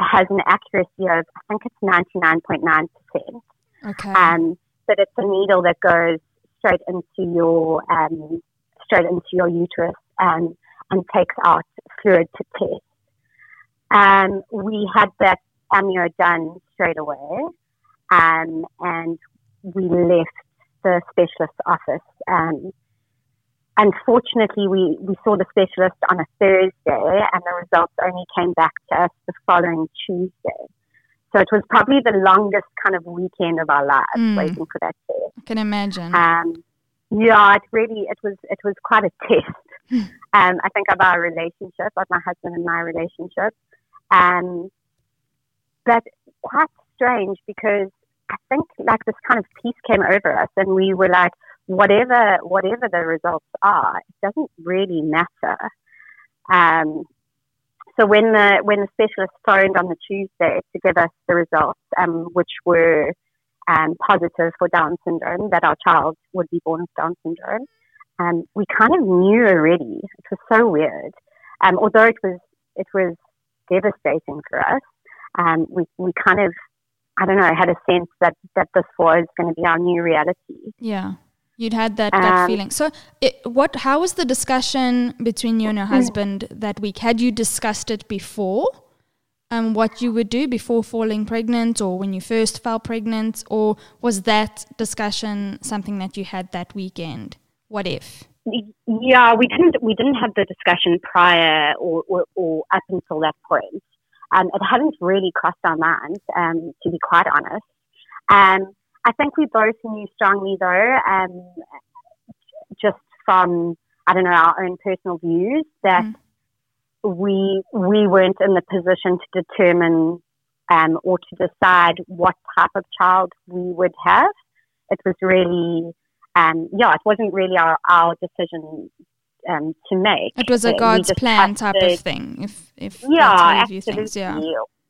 has an accuracy of I think it's ninety nine point nine percent. Okay. Um, but it's a needle that goes straight into your um, straight into your uterus and and takes out fluid to test. Um, we had that amnio done straight away, um, and we left the specialist office. Um, unfortunately, we, we saw the specialist on a Thursday, and the results only came back to us the following Tuesday. So it was probably the longest kind of weekend of our lives Mm. waiting for that test. I can imagine. Um, yeah, it really it was it was quite a test. um, I think of our relationship, of my husband and my relationship, um, but quite strange because I think like this kind of peace came over us, and we were like, whatever whatever the results are, it doesn't really matter. Um, so when the when the specialist phoned on the Tuesday to give us the results, um, which were um, positive for Down syndrome, that our child would be born with Down syndrome, um, we kind of knew already. It was so weird. Um, although it was it was devastating for us, um, we we kind of I don't know had a sense that that this was going to be our new reality. Yeah. You'd had that Um, feeling. So, it, what? How was the discussion between you and your husband that week? Had you discussed it before? Um, what you would do before falling pregnant, or when you first fell pregnant, or was that discussion something that you had that weekend? What if? Yeah, we didn't we didn't have the discussion prior or, or, or up until that point. Um, it hadn't really crossed our minds, um, to be quite honest. Um, I think we both knew strongly, though, um, just from I don't know our own personal views, that Mm. we we weren't in the position to determine um, or to decide what type of child we would have. It was really, um, yeah, it wasn't really our, our decision um, to make. It was a God's plan type trusted- of thing. If if yeah, that's how you view absolutely. things, yeah.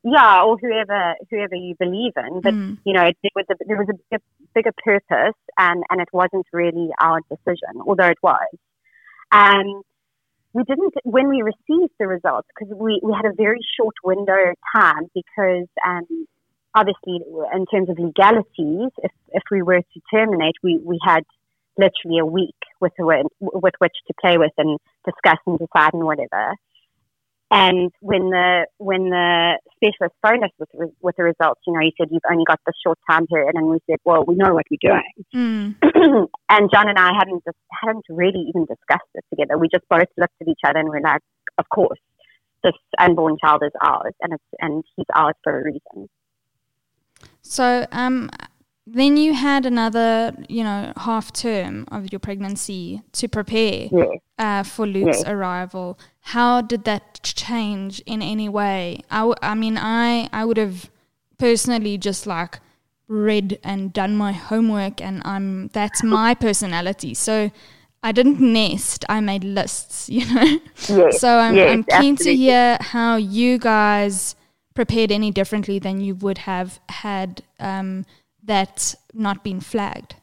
Yeah, or whoever whoever you believe in, but Mm. you know there was a there was a bigger, bigger purpose, and and it wasn't really our decision, although it was. Um, we didn't when we received the results because we we had a very short window of time because um, obviously in terms of legalities, if if we were to terminate, we we had literally a week with with which to play with and discuss and decide and whatever. And when the when the specialist phoned us with the, with the results, you know, he said you've only got this short time period, and we said, well, we know what we're doing. Mm. and John and I hadn't just hadn't really even discussed it together. We just both looked at each other and we're like, of course, this unborn child is ours, and it's and he's ours for a reason. So um, then you had another, you know, half term of your pregnancy to prepare Yes. uh, for Luke's Yes. arrival. How did that change in any way? I, w- I mean, I I would have personally just like read and done my homework, and I'm that's my personality. So I didn't nest; I made lists. You know. Yes. So I'm, yes, I'm keen to hear how you guys prepared any differently than you would have had um, that not been flagged.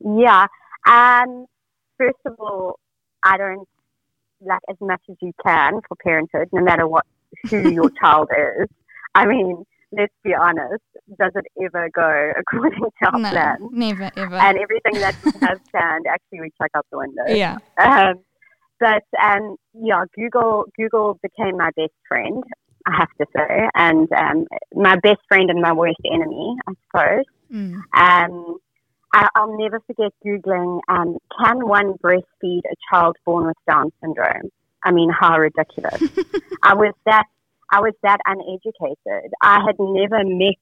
Yeah. Um, first of all, I don't like as much as you can for parenthood, no matter what who your child is. I mean, let's be honest. Does it ever go according to our no, plan? never ever. And everything that we have planned, actually, we check out the window. yeah. Um, but um, yeah, Google Google became my best friend. I have to say, and um, my best friend and my worst enemy, I suppose. Mm. Um, I, I'll never forget Googling, um, can one breastfeed a child born with Down syndrome? I mean, how ridiculous. I was that, I was that uneducated. I had never met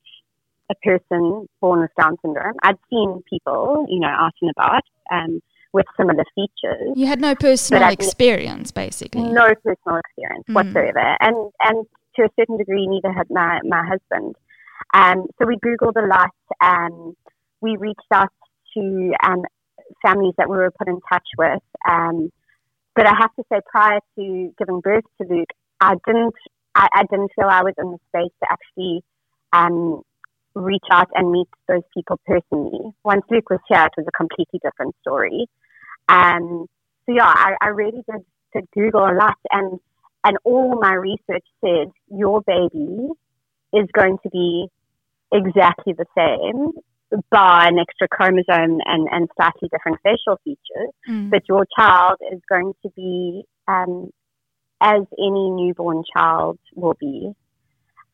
a person born with Down syndrome. I'd seen people, you know, out and about, um, with similar features. You had no personal experience, basically. No personal experience mm. whatsoever, and and to a certain degree, neither had my my husband. Um, so we googled a lot, and we reached out to um, families that we were put in touch with. Um, but I have to say, prior to giving birth to Luke, I didn't I, I didn't feel I was in the space to actually um, reach out and meet those people personally. Once Luke was here, it was a completely different story. Um, so yeah, I, I really did, did Google a lot, and and all my research said your baby is going to be exactly the same, bar an extra chromosome and, and slightly different facial features, mm. but your child is going to be um, as any newborn child will be.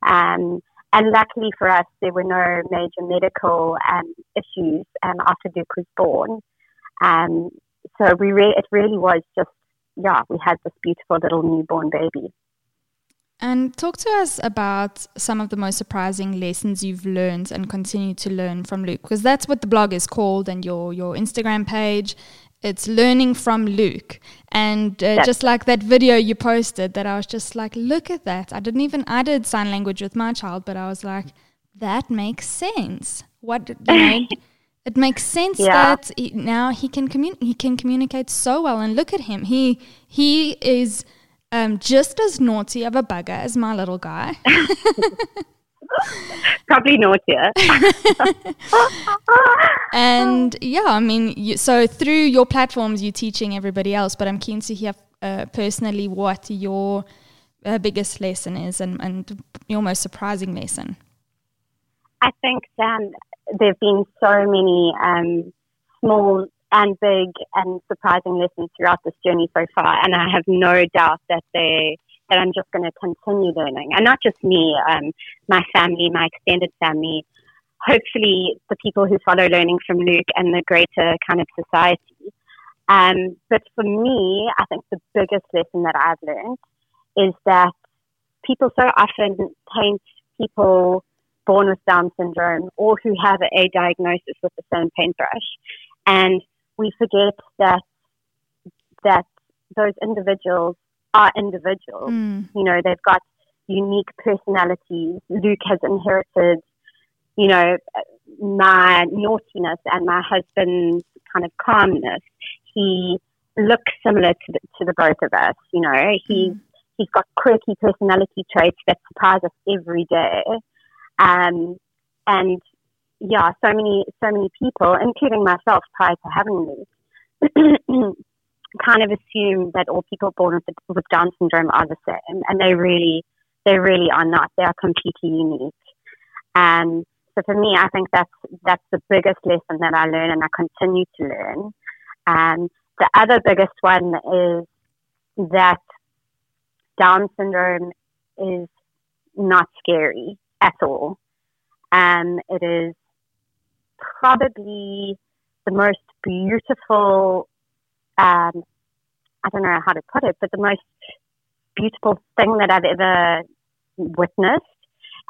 Um, and luckily for us, there were no major medical um, issues um, after Luke was born. Um, so we re- it really was just, yeah, we had this beautiful little newborn baby. And talk to us about some of the most surprising lessons you've learned and continue to learn from Luke, because that's what the blog is called, and your your Instagram page. It's learning from Luke, and uh, just like that video you posted, that I was just like, look at that. I didn't even I did sign language with my child, but I was like, that makes sense. What you know, it makes sense yeah. that he, now he can commun- he can communicate so well, and look at him. He he is um, just as naughty of a bugger as my little guy. Probably naughtier. and yeah, I mean, you, so through your platforms, you're teaching everybody else, but I'm keen to hear uh, personally what your uh, biggest lesson is and, and your most surprising lesson. I think um, there have been so many um, small and big and surprising lessons throughout this journey so far. And I have no doubt that they that I'm just going to continue learning, and not just me, um, my family, my extended family. Hopefully, the people who follow learning from Luke and the greater kind of society. Um, but for me, I think the biggest lesson that I've learned is that people so often paint people born with Down syndrome or who have a diagnosis with the same pain paintbrush. And we forget that that those individuals are individuals. Mm. You know, they've got unique personalities. Luke has inherited, you know, my naughtiness and my husband's kind of calmness. He looks similar to the, to the both of us. You know, he's mm. he's got quirky personality traits that surprise us every day. Um, and yeah, so many, so many people, including myself prior to having these, kind of assume that all people born with, with Down syndrome are the same, and they really, they really are not. They are completely unique. And so for me, I think that's that's the biggest lesson that I learn, and I continue to learn. And the other biggest one is that Down syndrome is not scary at all. And it is probably the most beautiful, um, I don't know how to put it, but the most beautiful thing that I've ever witnessed.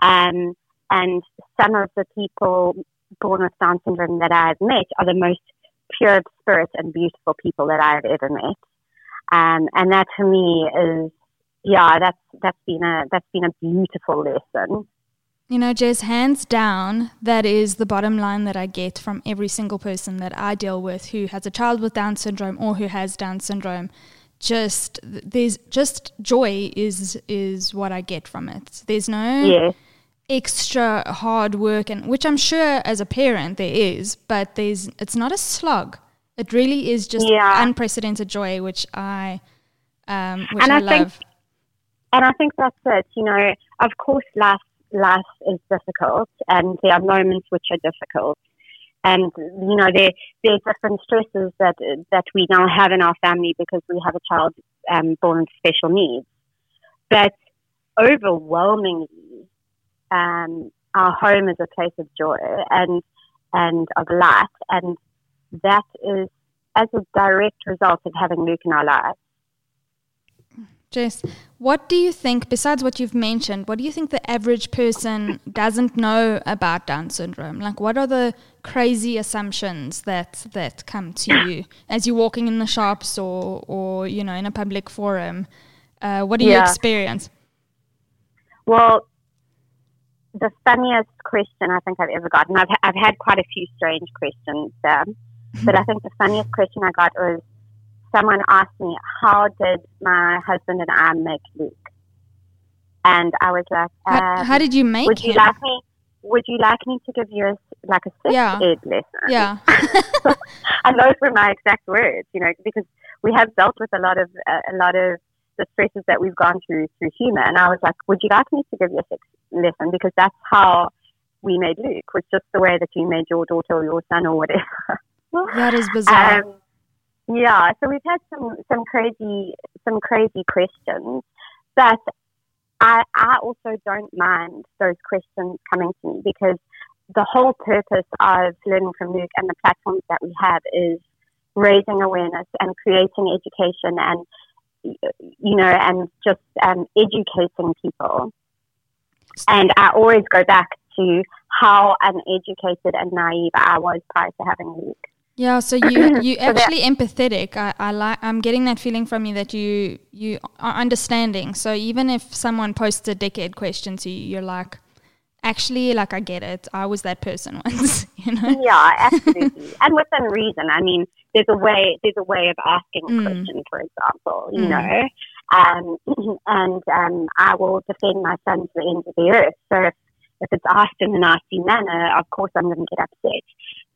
Um, and some of the people born with Down syndrome that I've met are the most pure of spirit and beautiful people that I've ever met. Um, and that to me is, yeah, that's that's been a that's been a beautiful lesson. You know, Jess, hands down, that is the bottom line that I get from every single person that I deal with who has a child with Down syndrome or who has Down syndrome. Just there's just joy is is what I get from it. There's no yeah. extra hard work, and which I'm sure as a parent there is, but there's it's not a slog. It really is just yeah. unprecedented joy, which I um, which and I, I love. Think, and I think that's it. You know, of course, life life is difficult and there are moments which are difficult. And, you know, there, there are different stresses that, that we now have in our family because we have a child um, born with special needs. But overwhelmingly, um, our home is a place of joy and, and of light. And that is as a direct result of having Luke in our lives. Jess, what do you think, besides what you've mentioned, what do you think the average person doesn't know about Down syndrome? Like, what are the crazy assumptions that that come to you as you're walking in the shops or, or you know, in a public forum? Uh, what do you experience? Well, the funniest question I think I've ever gotten, I've, I've had quite a few strange questions, um, but I think the funniest question I got was someone asked me, How did my husband and I make Luke? And I was like, How, um, how did you make Would you like me? Would you like me to give you a, like a sex Yeah. ed lesson? yeah. and those were my exact words, you know, because we have dealt with a lot of uh, a lot of the stresses that we've gone through through humor. And I was like, would you like me to give you a sex lesson? Because that's how we made Luke, was just the way that you made your daughter or your son or whatever. that is bizarre. Um, yeah, so we've had some some crazy some crazy questions, but I I also don't mind those questions coming to me because the whole purpose of learning from Luke and the platforms that we have is raising awareness and creating education and you know and just um, educating people. And I always go back to how uneducated and naive I was prior to having Luke. Yeah, so you you So actually empathetic. I, I like I'm getting that feeling from you that you you are understanding. So even if someone posts a dickhead question to you, you're like, actually, like I get it. I was that person once, you know. Yeah, absolutely, and within reason. I mean, there's a way. There's a way of asking a Mm. question, for example. You Mm. know, um, and um, I will defend my son to the end of the earth. So if, if it's asked in a nasty manner, of course I'm going to get upset.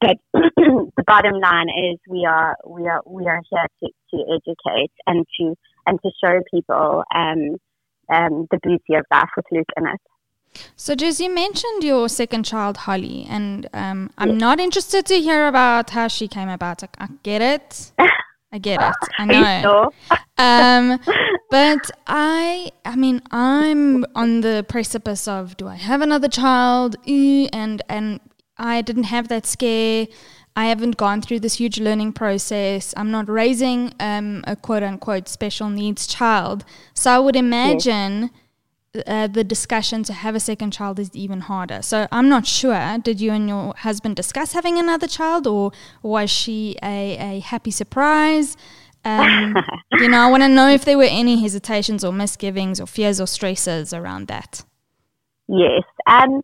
But the bottom line is, we are we are we are here to, to educate and to and to show people um, um, the beauty of life with Luke in it. So, Jess, you mentioned your second child, Holly, and um, I'm not interested to hear about how she came about. I, I get it. I get it. I know. sure? um, but I, I mean, I'm on the precipice of do I have another child? And and I didn't have that scare. I haven't gone through this huge learning process. I'm not raising um, a quote unquote special needs child. So I would imagine uh, the discussion to have a second child is even harder. So I'm not sure. Did you and your husband discuss having another child, or was she a, a happy surprise? Um, you know, I want to know if there were any hesitations or misgivings or fears or stresses around that. Yes. Um,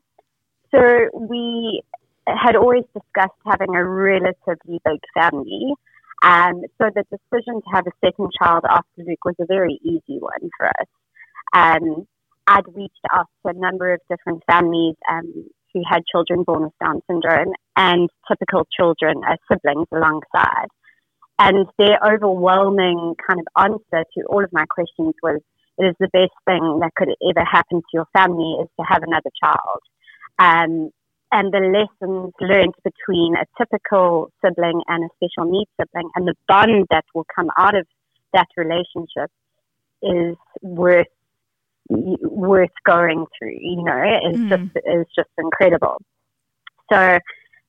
so we had always discussed having a relatively big family. Um, so the decision to have a second child after Luke was a very easy one for us. Um, I'd reached out to a number of different families um, who had children born with Down syndrome and typical children as siblings alongside. And their overwhelming kind of answer to all of my questions was, it is the best thing that could ever happen to your family is to have another child. Um, and the lessons learned between a typical sibling and a special needs sibling and the bond that will come out of that relationship is worth worth going through. You know, it's Mm. just it's just incredible. So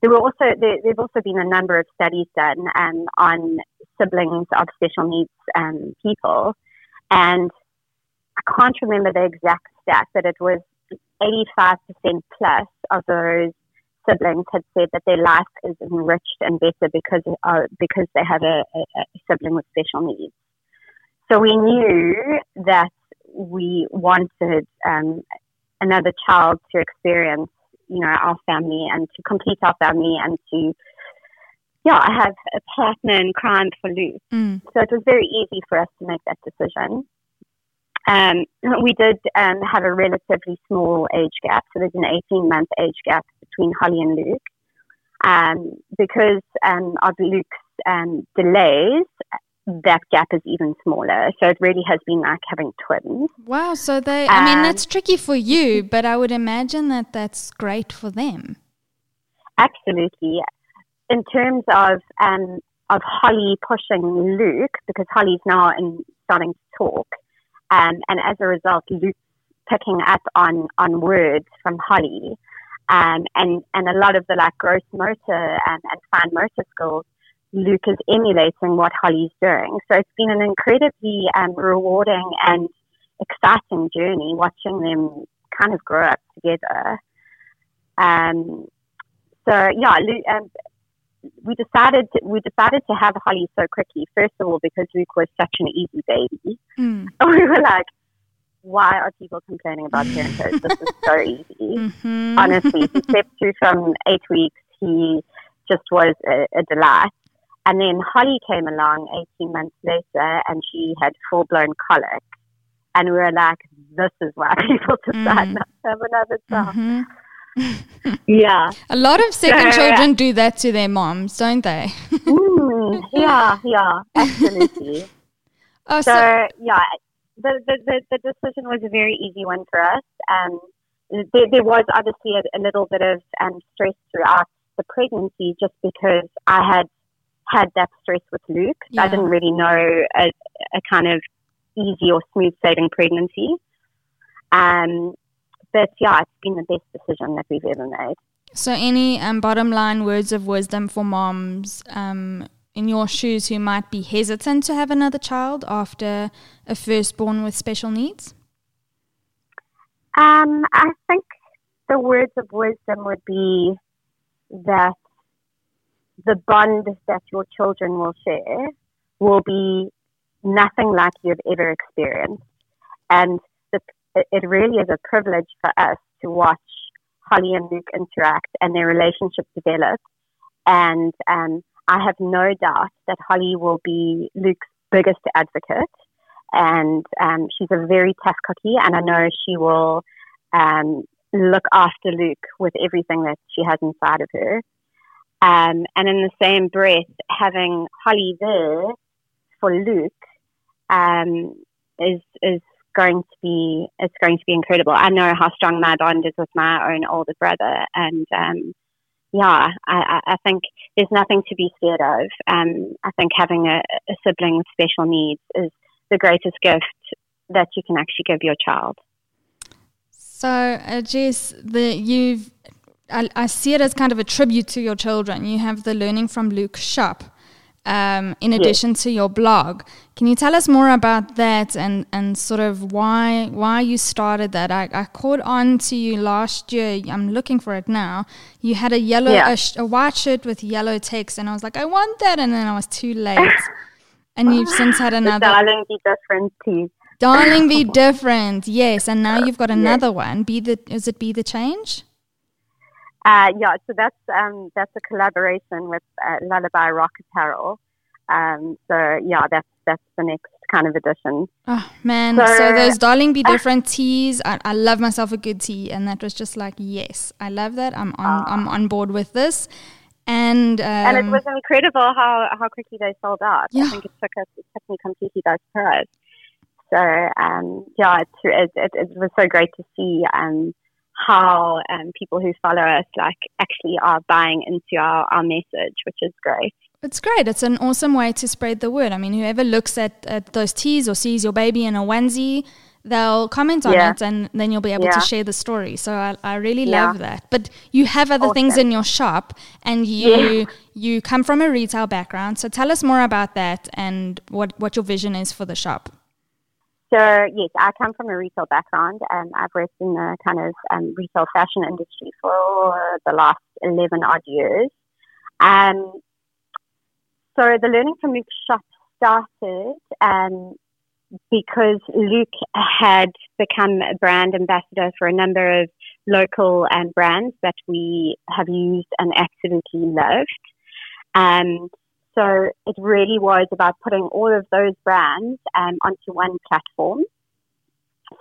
there were also there, there've also been a number of studies done um, on siblings of special needs um, people, and I can't remember the exact stat, but it was 85% plus of those siblings had said that their life is enriched and better because uh, because they have a, a, sibling with special needs. So we knew that we wanted um, another child to experience, you know, our family and to complete our family and to, yeah, have a partner in crime for Luke. Mm. So it was very easy for us to make that decision. Um, we did um, have a relatively small age gap, so there's an 18 month age gap between Holly and Luke. Um, because um, of Luke's um, delays, that gap is even smaller. So it really has been like having twins. Wow. So they, I mean, Um, that's tricky for you, but I would imagine that that's great for them. Absolutely. In terms of um, of Holly pushing Luke, because Holly's now in starting to talk, um, and as a result, Luke's picking up on on words from Holly, um, and and a lot of the like gross motor and, and fine motor skills. Luke is emulating what Holly's doing. So it's been an incredibly um, rewarding and exciting journey watching them kind of grow up together. Um, so yeah, Luke, um, we decided to, we decided to have Holly so quickly. First of all, because Luke was such an easy baby, mm. we were like, "Why are people complaining about parenthood? this is so easy." Mm-hmm. Honestly, he slept through from eight weeks. He just was a, a delight. And then Holly came along 18 months later, and she had full blown colic. And we were like, "This is why people decide mm. not to have another child." Mm-hmm yeah. A lot of second so, children do that to their moms, don't they? mm, yeah, yeah, absolutely. oh, so, so, yeah, the, the, the, decision was a very easy one for us. Um, there, there was obviously a, a little bit of um, stress throughout the pregnancy just because I had had that stress with Luke. Yeah. I didn't really know a, a kind of easy or smooth sailing pregnancy. Um, but yeah, it's been the best decision that we've ever made. So, any um, bottom line words of wisdom for moms um, in your shoes who might be hesitant to have another child after a firstborn with special needs? Um, I think the words of wisdom would be that the bond that your children will share will be nothing like you've ever experienced. And it, it really is a privilege for us to watch Holly and Luke interact and their relationship develop. And um, I have no doubt that Holly will be Luke's biggest advocate. And um, she's a very tough cookie, and I know she will um, look after Luke with everything that she has inside of her. Um, and in the same breath, having Holly there for Luke um, is is going to be it's going to be incredible. I know how strong my bond is with my own older brother, and um, yeah, I, I, think there's nothing to be scared of. Um, I think having a, a sibling with special needs is the greatest gift that you can actually give your child. So, uh, Jess, the you've I, I see it as kind of a tribute to your children. You have the Learning from Luke shop um, in addition to your blog. Can you tell us more about that and, and sort of why why you started that? I, I caught on to you last year. I'm looking for it now. You had a yellow yeah. a, sh- a, white shirt with yellow text, and I was like, I want that, and then I was too late. and you've since had another. darling, be different, please. Darling, be different. Yes, and now you've got another yes. one. Be the is it be the change? Uh, yeah, so that's um, that's a collaboration with uh, Lullaby Rock Apparel. Um, so yeah, that's that's the next kind of edition. Oh man! So, so those darling be different teas. I, I, love myself a good tea, and that was just like yes, I love that. I'm on uh, I'm on board with this. And um, and it was incredible how, how quickly they sold out. Yeah. I think it took us it took me completely by surprise. So um, yeah, it, it, it, it was so great to see um, how um, people who follow us like actually are buying into our, our message, which is great. It's great. It's an awesome way to spread the word. I mean, whoever looks at, at those teas or sees your baby in a onesie, they'll comment on yeah. it and then you'll be able yeah. to share the story. So I, I really yeah. love that. But you have other awesome. things in your shop and you you come from a retail background. So tell us more about that and what, what your vision is for the shop. So yes, I come from a retail background, and I've worked in the kind of um, retail fashion industry for the last eleven odd years. Um, so the learning from Luke shop started um, because Luke had become a brand ambassador for a number of local um, brands that we have used and absolutely loved. Um, so it really was about putting all of those brands um, onto one platform.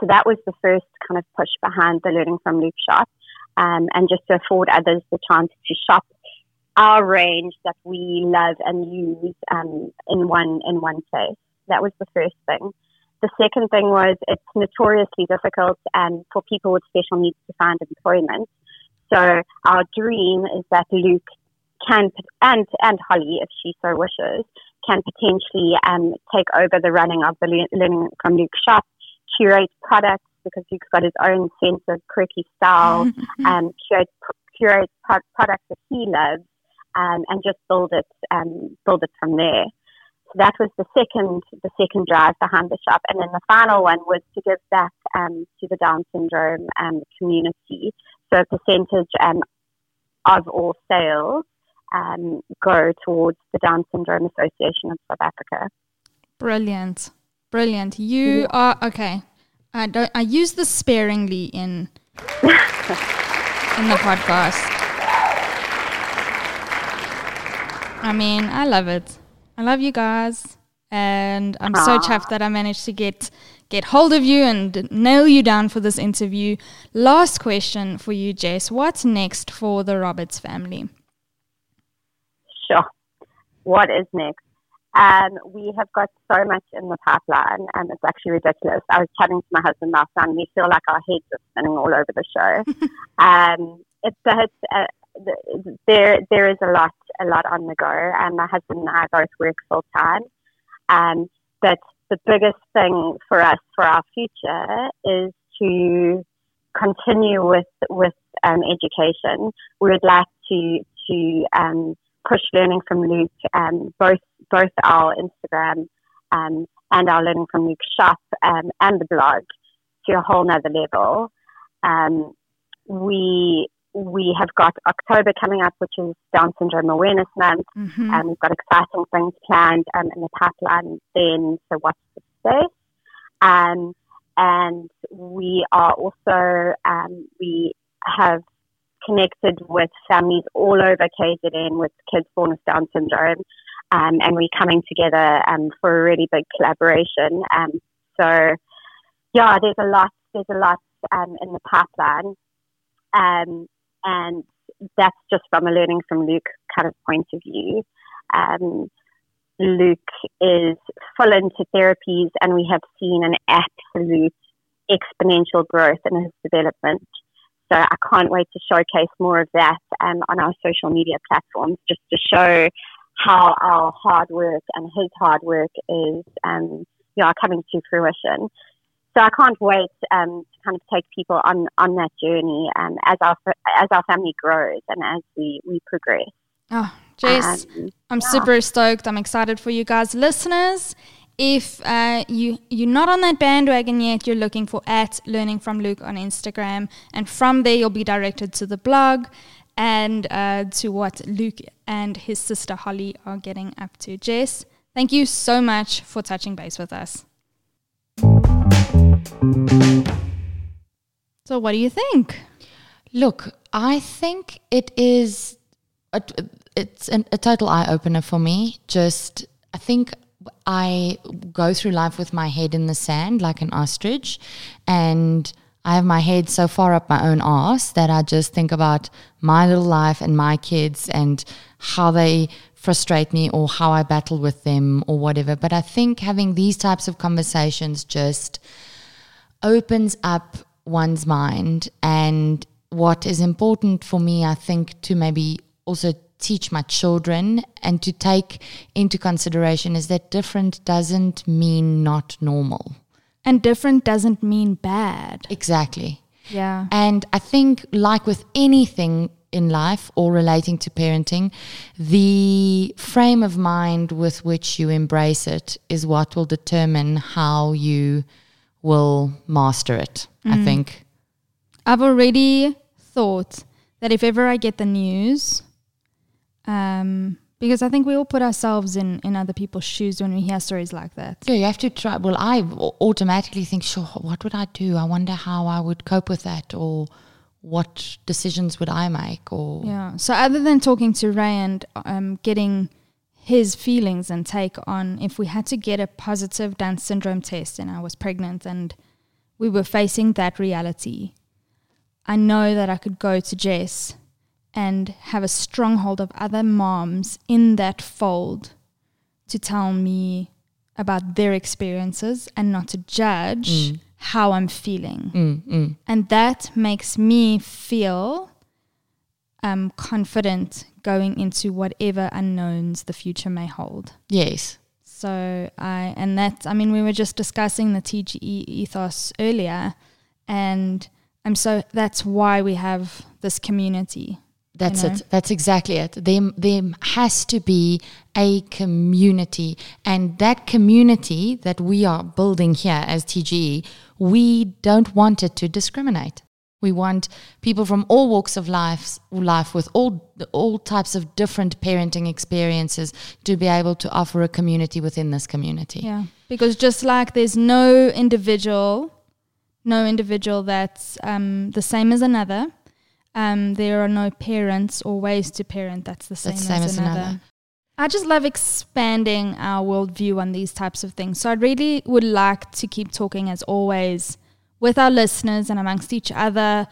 So that was the first kind of push behind the Learning from Luke shop, um, and just to afford others the chance to shop our range that we love and use um, in one in one place. That was the first thing. The second thing was it's notoriously difficult um, for people with special needs to find employment. So our dream is that Luke can and and Holly, if she so wishes, can potentially um, take over the running of the Learning from Luke shop, curate products because Luke's got his own sense of quirky style, and um, curate curate products that he loves, um, and just build it um, build it from there. So that was the second the second drive behind the shop, and then the final one was to give back um, to the Down syndrome um, community. So a percentage um, of all sales um, go towards the Down Syndrome Association of South Africa. Brilliant, brilliant. You yeah. are okay. I don't. I use this sparingly in in the podcast. I mean, I love it. I love you guys, and I'm Aww. so chuffed that I managed to get get hold of you and nail you down for this interview. Last question for you, Jess. What's next for the Roberts family? Sure. What is next? Um, we have got so much in the pipeline, and it's actually ridiculous. I was chatting to my husband last night, and we feel like our heads are spinning all over the show. um, it's, it's uh, there. There is a lot, a lot on the go, and my husband and I both work full time. Um, but the biggest thing for us for our future is to continue with with um, education. We would like to to um, push learning from Luke, um, both both our Instagram um, and our learning from Luke shop um, and the blog to a whole nother level. Um, we we have got October coming up, which is Down Syndrome Awareness Month. Mm-hmm. Um, we've got exciting things planned um, in the pipeline then, so watch the space. Um, and we are also, um, we have connected with families all over KZN with kids born with Down syndrome. Um, and we're coming together um, for a really big collaboration. Um, so, yeah, there's a lot, there's a lot um, in the pipeline. Um, and that's just from a learning from Luke kind of point of view. Luke is full into therapies, and we have seen an absolute exponential growth in his development. So I can't wait to showcase more of that um, on our social media platforms, just to show how our hard work and his hard work is, um, you know, coming to fruition so I can't wait um, to kind of take people on, on that journey um, as our as our family grows and as we, we progress. Oh, Jess, um, I'm yeah. super stoked. I'm excited for you guys, listeners. If uh, you you're not on that bandwagon yet, you're looking for at Learning from Luke on Instagram, and from there you'll be directed to the blog and uh, to what Luke and his sister Holly are getting up to. Jess, thank you so much for touching base with us. So, what do you think? Look, I think it is a, it's an, a total eye opener for me. Just, I think I go through life with my head in the sand like an ostrich, and I have my head so far up my own ass that I just think about my little life and my kids and how they frustrate me or how I battle with them or whatever. But I think having these types of conversations just opens up one's mind. And what is important for me, I think, to maybe also teach my children and to take into consideration is that different doesn't mean not normal. And different doesn't mean bad. Exactly. Yeah. And I think, like with anything in life or relating to parenting, the frame of mind with which you embrace it is what will determine how you will master it, mm. I think. I've already thought that if ever I get the news, um, because I think we all put ourselves in, in other people's shoes when we hear stories like that. Yeah, you have to try. Well, I automatically think, sure, what would I do? I wonder how I would cope with that, or what decisions would I make, or yeah. So other than talking to Ray and um, getting his feelings and take on if we had to get a positive Down syndrome test and I was pregnant and we were facing that reality, I know that I could go to Jess and have a stronghold of other moms in that fold to tell me about their experiences and not to judge mm. how I'm feeling. Mm, mm. And that makes me feel um, confident going into whatever unknowns the future may hold. Yes. So I and that I mean we were just discussing the TGE ethos earlier and I'm so that's why we have this community That's know? it. That's exactly it. There, there has to be a community. And that community that we are building here as TGE, we don't want it to discriminate. We want people from all walks of life, life with all all types of different parenting experiences to be able to offer a community within this community. Yeah, because just like there's no individual, no individual that's um, the same as another. Um, there are no parents or ways to parent that's the same, That's same as, as another. another. I just love expanding our worldview on these types of things. So I really would like to keep talking, as always, with our listeners and amongst each other.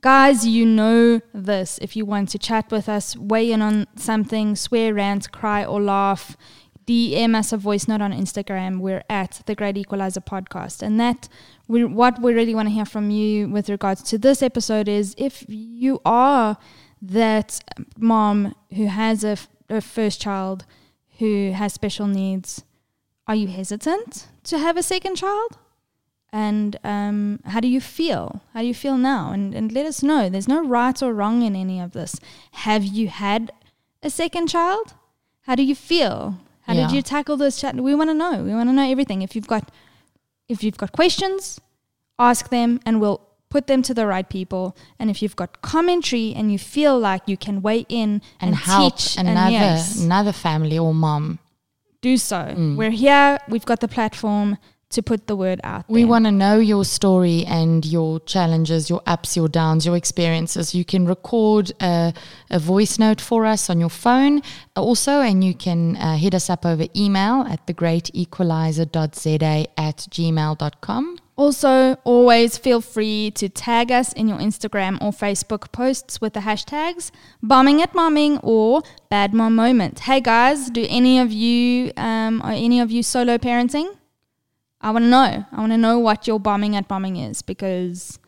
Guys, you know this. If you want to chat with us, weigh in on something, swear, rant, cry, or laugh, DM us a voice note on Instagram. We're at the Great Equalizer Podcast. And that we what we really want to hear from you with regards to this episode is if you are that mom who has a, f- a first child who has special needs, are you hesitant to have a second child? And um, how do you feel? How do you feel now? And, and let us know. There's no right or wrong in any of this. Have you had a second child? How do you feel? How Yeah. did you tackle this chat? We want to know. We want to know everything. If you've got if you've got questions, ask them and we'll put them to the right people. And if you've got commentary and you feel like you can weigh in and, And, help teach another and yes, another family or mom. do so. Mm. We're here. We've got the platform to put the word out. We want to know your story and your challenges, your ups, your downs, your experiences. You can record a, a voice note for us on your phone also, and you can uh, hit us up over email at thegreatequalizer.za at gmail.com. Also, always feel free to tag us in your Instagram or Facebook posts with the hashtags bombing at momming or bad mom moment. Hey guys, do any of you um, are any of you solo parenting? I want to know. I want to know what your bombing at bombing is because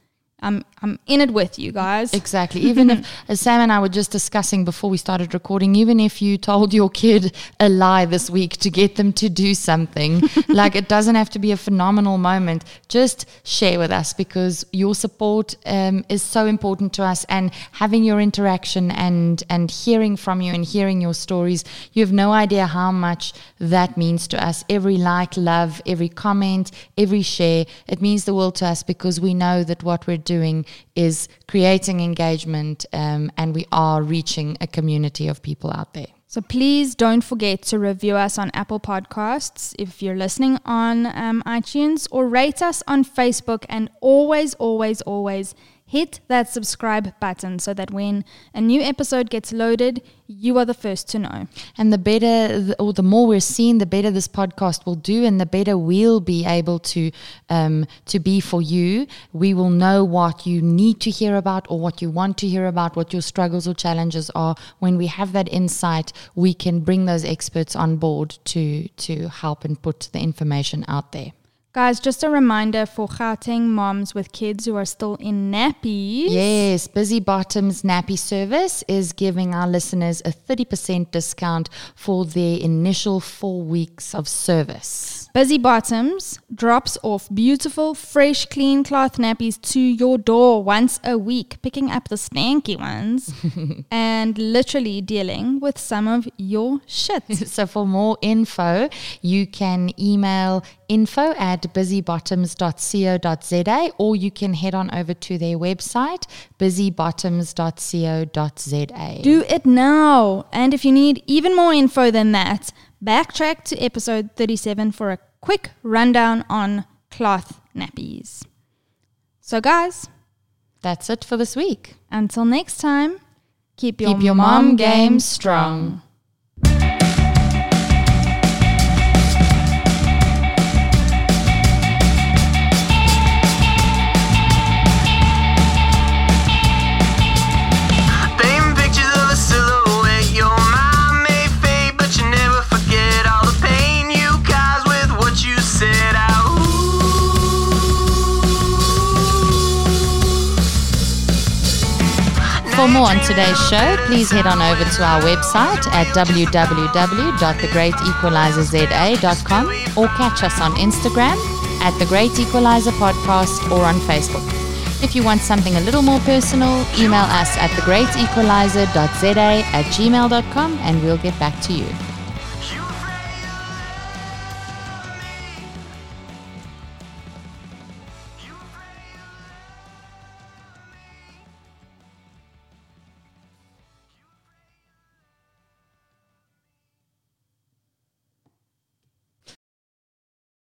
I'm I'm in it with you guys. Exactly. Even if, as Sam and I were just discussing before we started recording, even if you told your kid a lie this week to get them to do something, like it doesn't have to be a phenomenal moment. Just share with us because your support um, is so important to us, and having your interaction and and hearing from you and hearing your stories, you have no idea how much that means to us. Every like, love, every comment, every share, it means the world to us because we know that what we're doing is creating engagement um, and we are reaching a community of people out there. So please don't forget to review us on Apple Podcasts if you're listening on um, iTunes or rate us on Facebook and always, always, always hit that subscribe button so that when a new episode gets loaded, you are the first to know. And the better, or the more we're seen, the better this podcast will do, and the better we'll be able to um, to be for you. We will know what you need to hear about, or what you want to hear about, what your struggles or challenges are. When we have that insight, we can bring those experts on board to to help and put the information out there. Guys, just a reminder for Gauteng moms with kids who are still in nappies. Yes, Busy Bottoms Nappy Service is giving our listeners a 30% discount for their initial four weeks of service. Busy Bottoms drops off beautiful, fresh, clean cloth nappies to your door once a week, picking up the stanky ones and literally dealing with some of your shit. So for more info, you can email info at busybottoms.co.za or you can head on over to their website, busybottoms.co.za. Do it now. And if you need even more info than that, backtrack to episode 37 for a quick rundown on cloth nappies. So, guys, That's it for this week. until next time, keep your, Keep your mom, mom game game strong. For more on today's show, please head on over to our website at www.thegreatequalizerza.com or catch us on Instagram at The Great Equalizer Podcast or on Facebook. If you want something a little more personal, email us at thegreatequalizer.za at gmail.com and we'll get back to you.